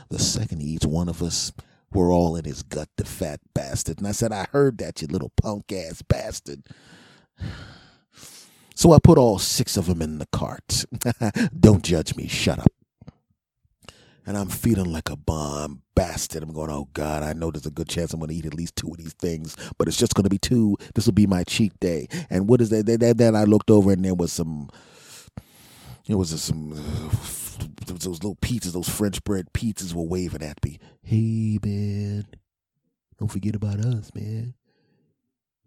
Speaker 1: the second he eats one of us we're all in his gut, the fat bastard. And I said, I heard that, you little punk ass bastard. So I put all six of them in the cart. Don't judge me, shut up. And I'm feeling like a bomb bastard. I'm going, oh God, I know there's a good chance I'm going to eat at least two of these things, but it's just going to be two. This will be my cheat day. And what is that? Then I looked over and there was some, it was some, uh, those little pizzas, those French bread pizzas were waving at me. Hey, man, don't forget about us, man.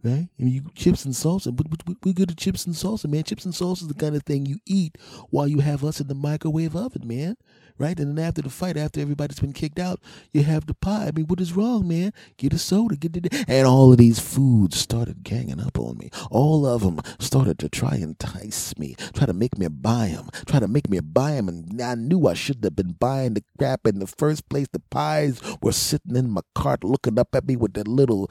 Speaker 1: Right? And you chips and salsa, but we, we good at chips and salsa, man. Chips and salsa is the kind of thing you eat while you have us in the microwave oven, man. Right? And then after the fight, after everybody's been kicked out, you have the pie. I mean, what is wrong, man? Get a soda, get it. And all of these foods started ganging up on me. All of them started to try and entice me, try to make me buy them, try to make me buy them. And I knew I shouldn't have been buying the crap in the first place. The pies were sitting in my cart looking up at me with that little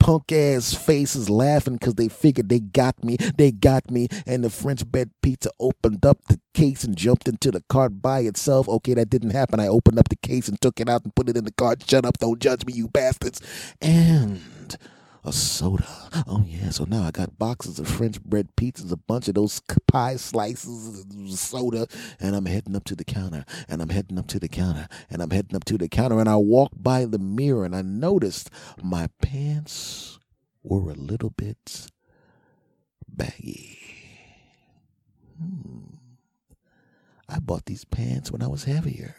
Speaker 1: punk ass faces laughing because they figured they got me. They got me. And the French bed pizza opened up the case and jumped into the cart by itself. Okay, that didn't happen. I opened up the case and took it out and put it in the cart. Shut up. Don't judge me, you bastards. And a soda. Oh yeah, so now I got boxes of French bread pizzas, a bunch of those pie slices, soda, and I'm heading up to the counter, and I'm heading up to the counter, and I'm heading up to the counter, and I walked by the mirror and I noticed my pants were a little bit baggy. Hmm. I bought these pants when I was heavier.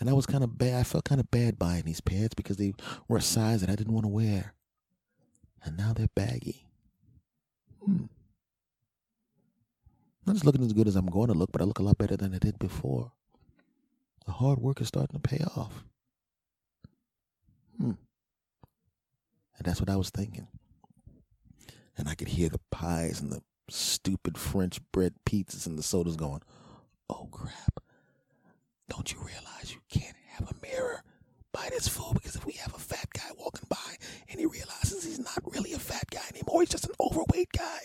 Speaker 1: And I was kind of bad. I felt kind of bad buying these pants because they were a size that I didn't want to wear. And now they're baggy. Hmm. Not just looking as good as I'm going to look, but I look a lot better than I did before. The hard work is starting to pay off. Hmm. And that's what I was thinking. And I could hear the pies and the stupid French bread pizzas and the sodas going, oh crap. Don't you realize you can't have a mirror by this fool? Because if we have a fat guy walking by and he realizes he's not really a fat guy anymore, he's just an overweight guy,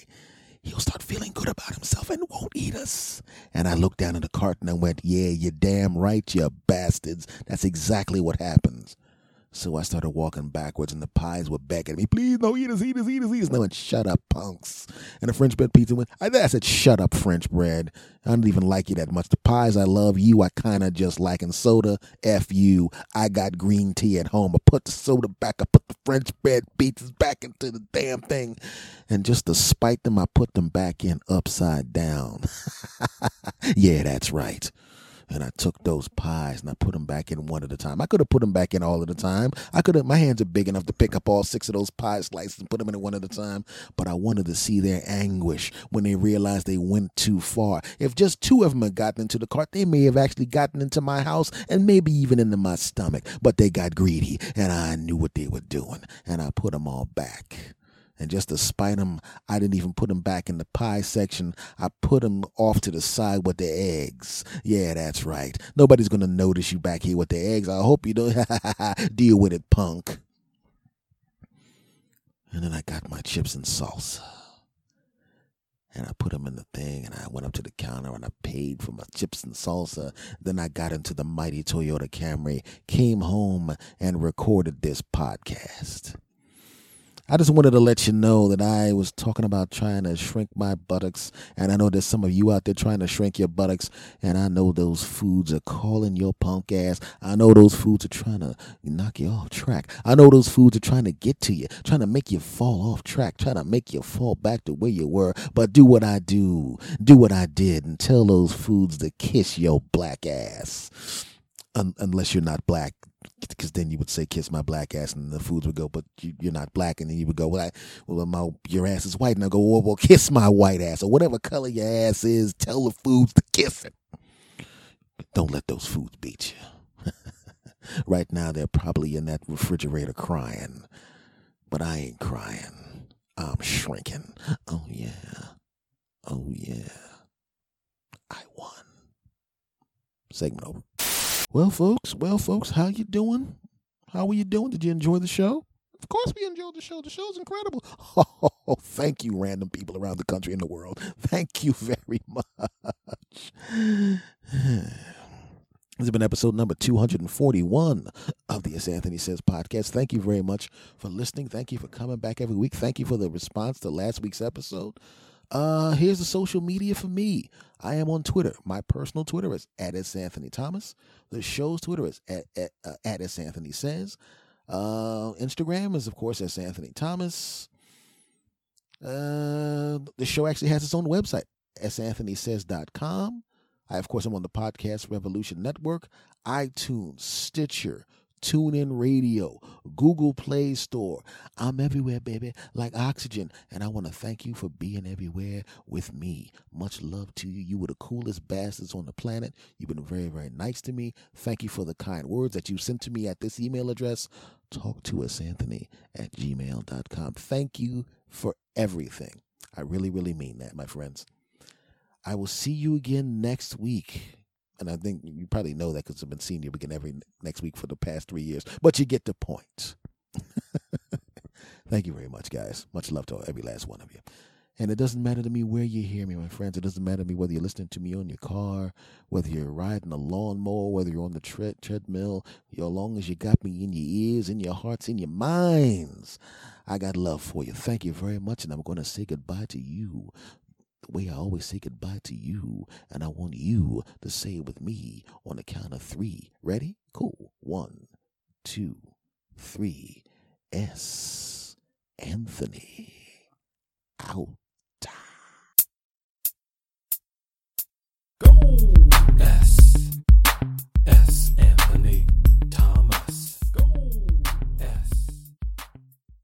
Speaker 1: he'll start feeling good about himself and won't eat us. And I looked down at the cart and went, Yeah, you're damn right, you bastards. That's exactly what happens. So I started walking backwards, and the pies were begging me, please, no, eat us, eat us, eat us, eat us. And went, shut up, punks. And the French bread pizza went, I, I said, shut up, French bread. I don't even like you that much. The pies, I love you. I kind of just like. And soda, F you. I got green tea at home. I put the soda back. I put the French bread pizzas back into the damn thing. And just to spite them, I put them back in upside down. yeah, that's right and I took those pies and I put them back in one at a time. I could have put them back in all at a time. I could have. My hands are big enough to pick up all six of those pie slices and put them in one at a time. But I wanted to see their anguish when they realized they went too far. If just two of them had gotten into the cart, they may have actually gotten into my house and maybe even into my stomach. But they got greedy, and I knew what they were doing, and I put them all back. And just to spite them, I didn't even put them back in the pie section. I put them off to the side with the eggs. Yeah, that's right. Nobody's going to notice you back here with the eggs. I hope you don't deal with it, punk. And then I got my chips and salsa. And I put them in the thing, and I went up to the counter and I paid for my chips and salsa. Then I got into the mighty Toyota Camry, came home, and recorded this podcast. I just wanted to let you know that I was talking about trying to shrink my buttocks, and I know there's some of you out there trying to shrink your buttocks, and I know those foods are calling your punk ass. I know those foods are trying to knock you off track. I know those foods are trying to get to you, trying to make you fall off track, trying to make you fall back to where you were. But do what I do, do what I did, and tell those foods to kiss your black ass. Un- unless you're not black, because then you would say kiss my black ass and the foods would go but you, are not black and then you would go well, I, well my your ass is white and I go well, well kiss my white ass or whatever color your ass is tell the foods to kiss it. Don't let those foods beat you. Right now they're probably in that refrigerator crying but I ain't crying. I'm shrinking. Oh yeah. Oh yeah. I won. Segment over well, folks, well, folks, how you doing? How are you doing? Did you enjoy the show? Of course, we enjoyed the show. The show's incredible. Oh, thank you, random people around the country and the world. Thank you very much. This has been episode number 241 of the S. Anthony Says podcast. Thank you very much for listening. Thank you for coming back every week. Thank you for the response to last week's episode. Uh, here's the social media for me. I am on Twitter. My personal Twitter is at S. Anthony Thomas. The show's Twitter is at, at, uh, at S. Anthony Says. Uh, Instagram is, of course, S. Anthony Thomas. Uh, the show actually has its own website, santhonysays.com. I, of course, am on the Podcast Revolution Network, iTunes, Stitcher, TuneIn Radio, Google Play Store. I'm everywhere, baby, like oxygen. And I want to thank you for being everywhere with me. Much love to you. You were the coolest bastards on the planet. You've been very, very nice to me. Thank you for the kind words that you sent to me at this email address. Talk to us, Anthony, at gmail.com. Thank you for everything. I really, really mean that, my friends. I will see you again next week and I think you probably know that because I've been seeing you again every next week for the past three years. But you get the point. Thank you very much, guys. Much love to every last one of you. And it doesn't matter to me where you hear me, my friends. It doesn't matter to me whether you're listening to me on your car, whether you're riding a lawnmower, whether you're on the tre- treadmill, as long as you got me in your ears, in your hearts, in your minds. I got love for you. Thank you very much. And I'm going to say goodbye to you way I always say goodbye to you, and I want you to say it with me on the count of three. Ready? Cool. One, two, three. S. Anthony. Out. Go!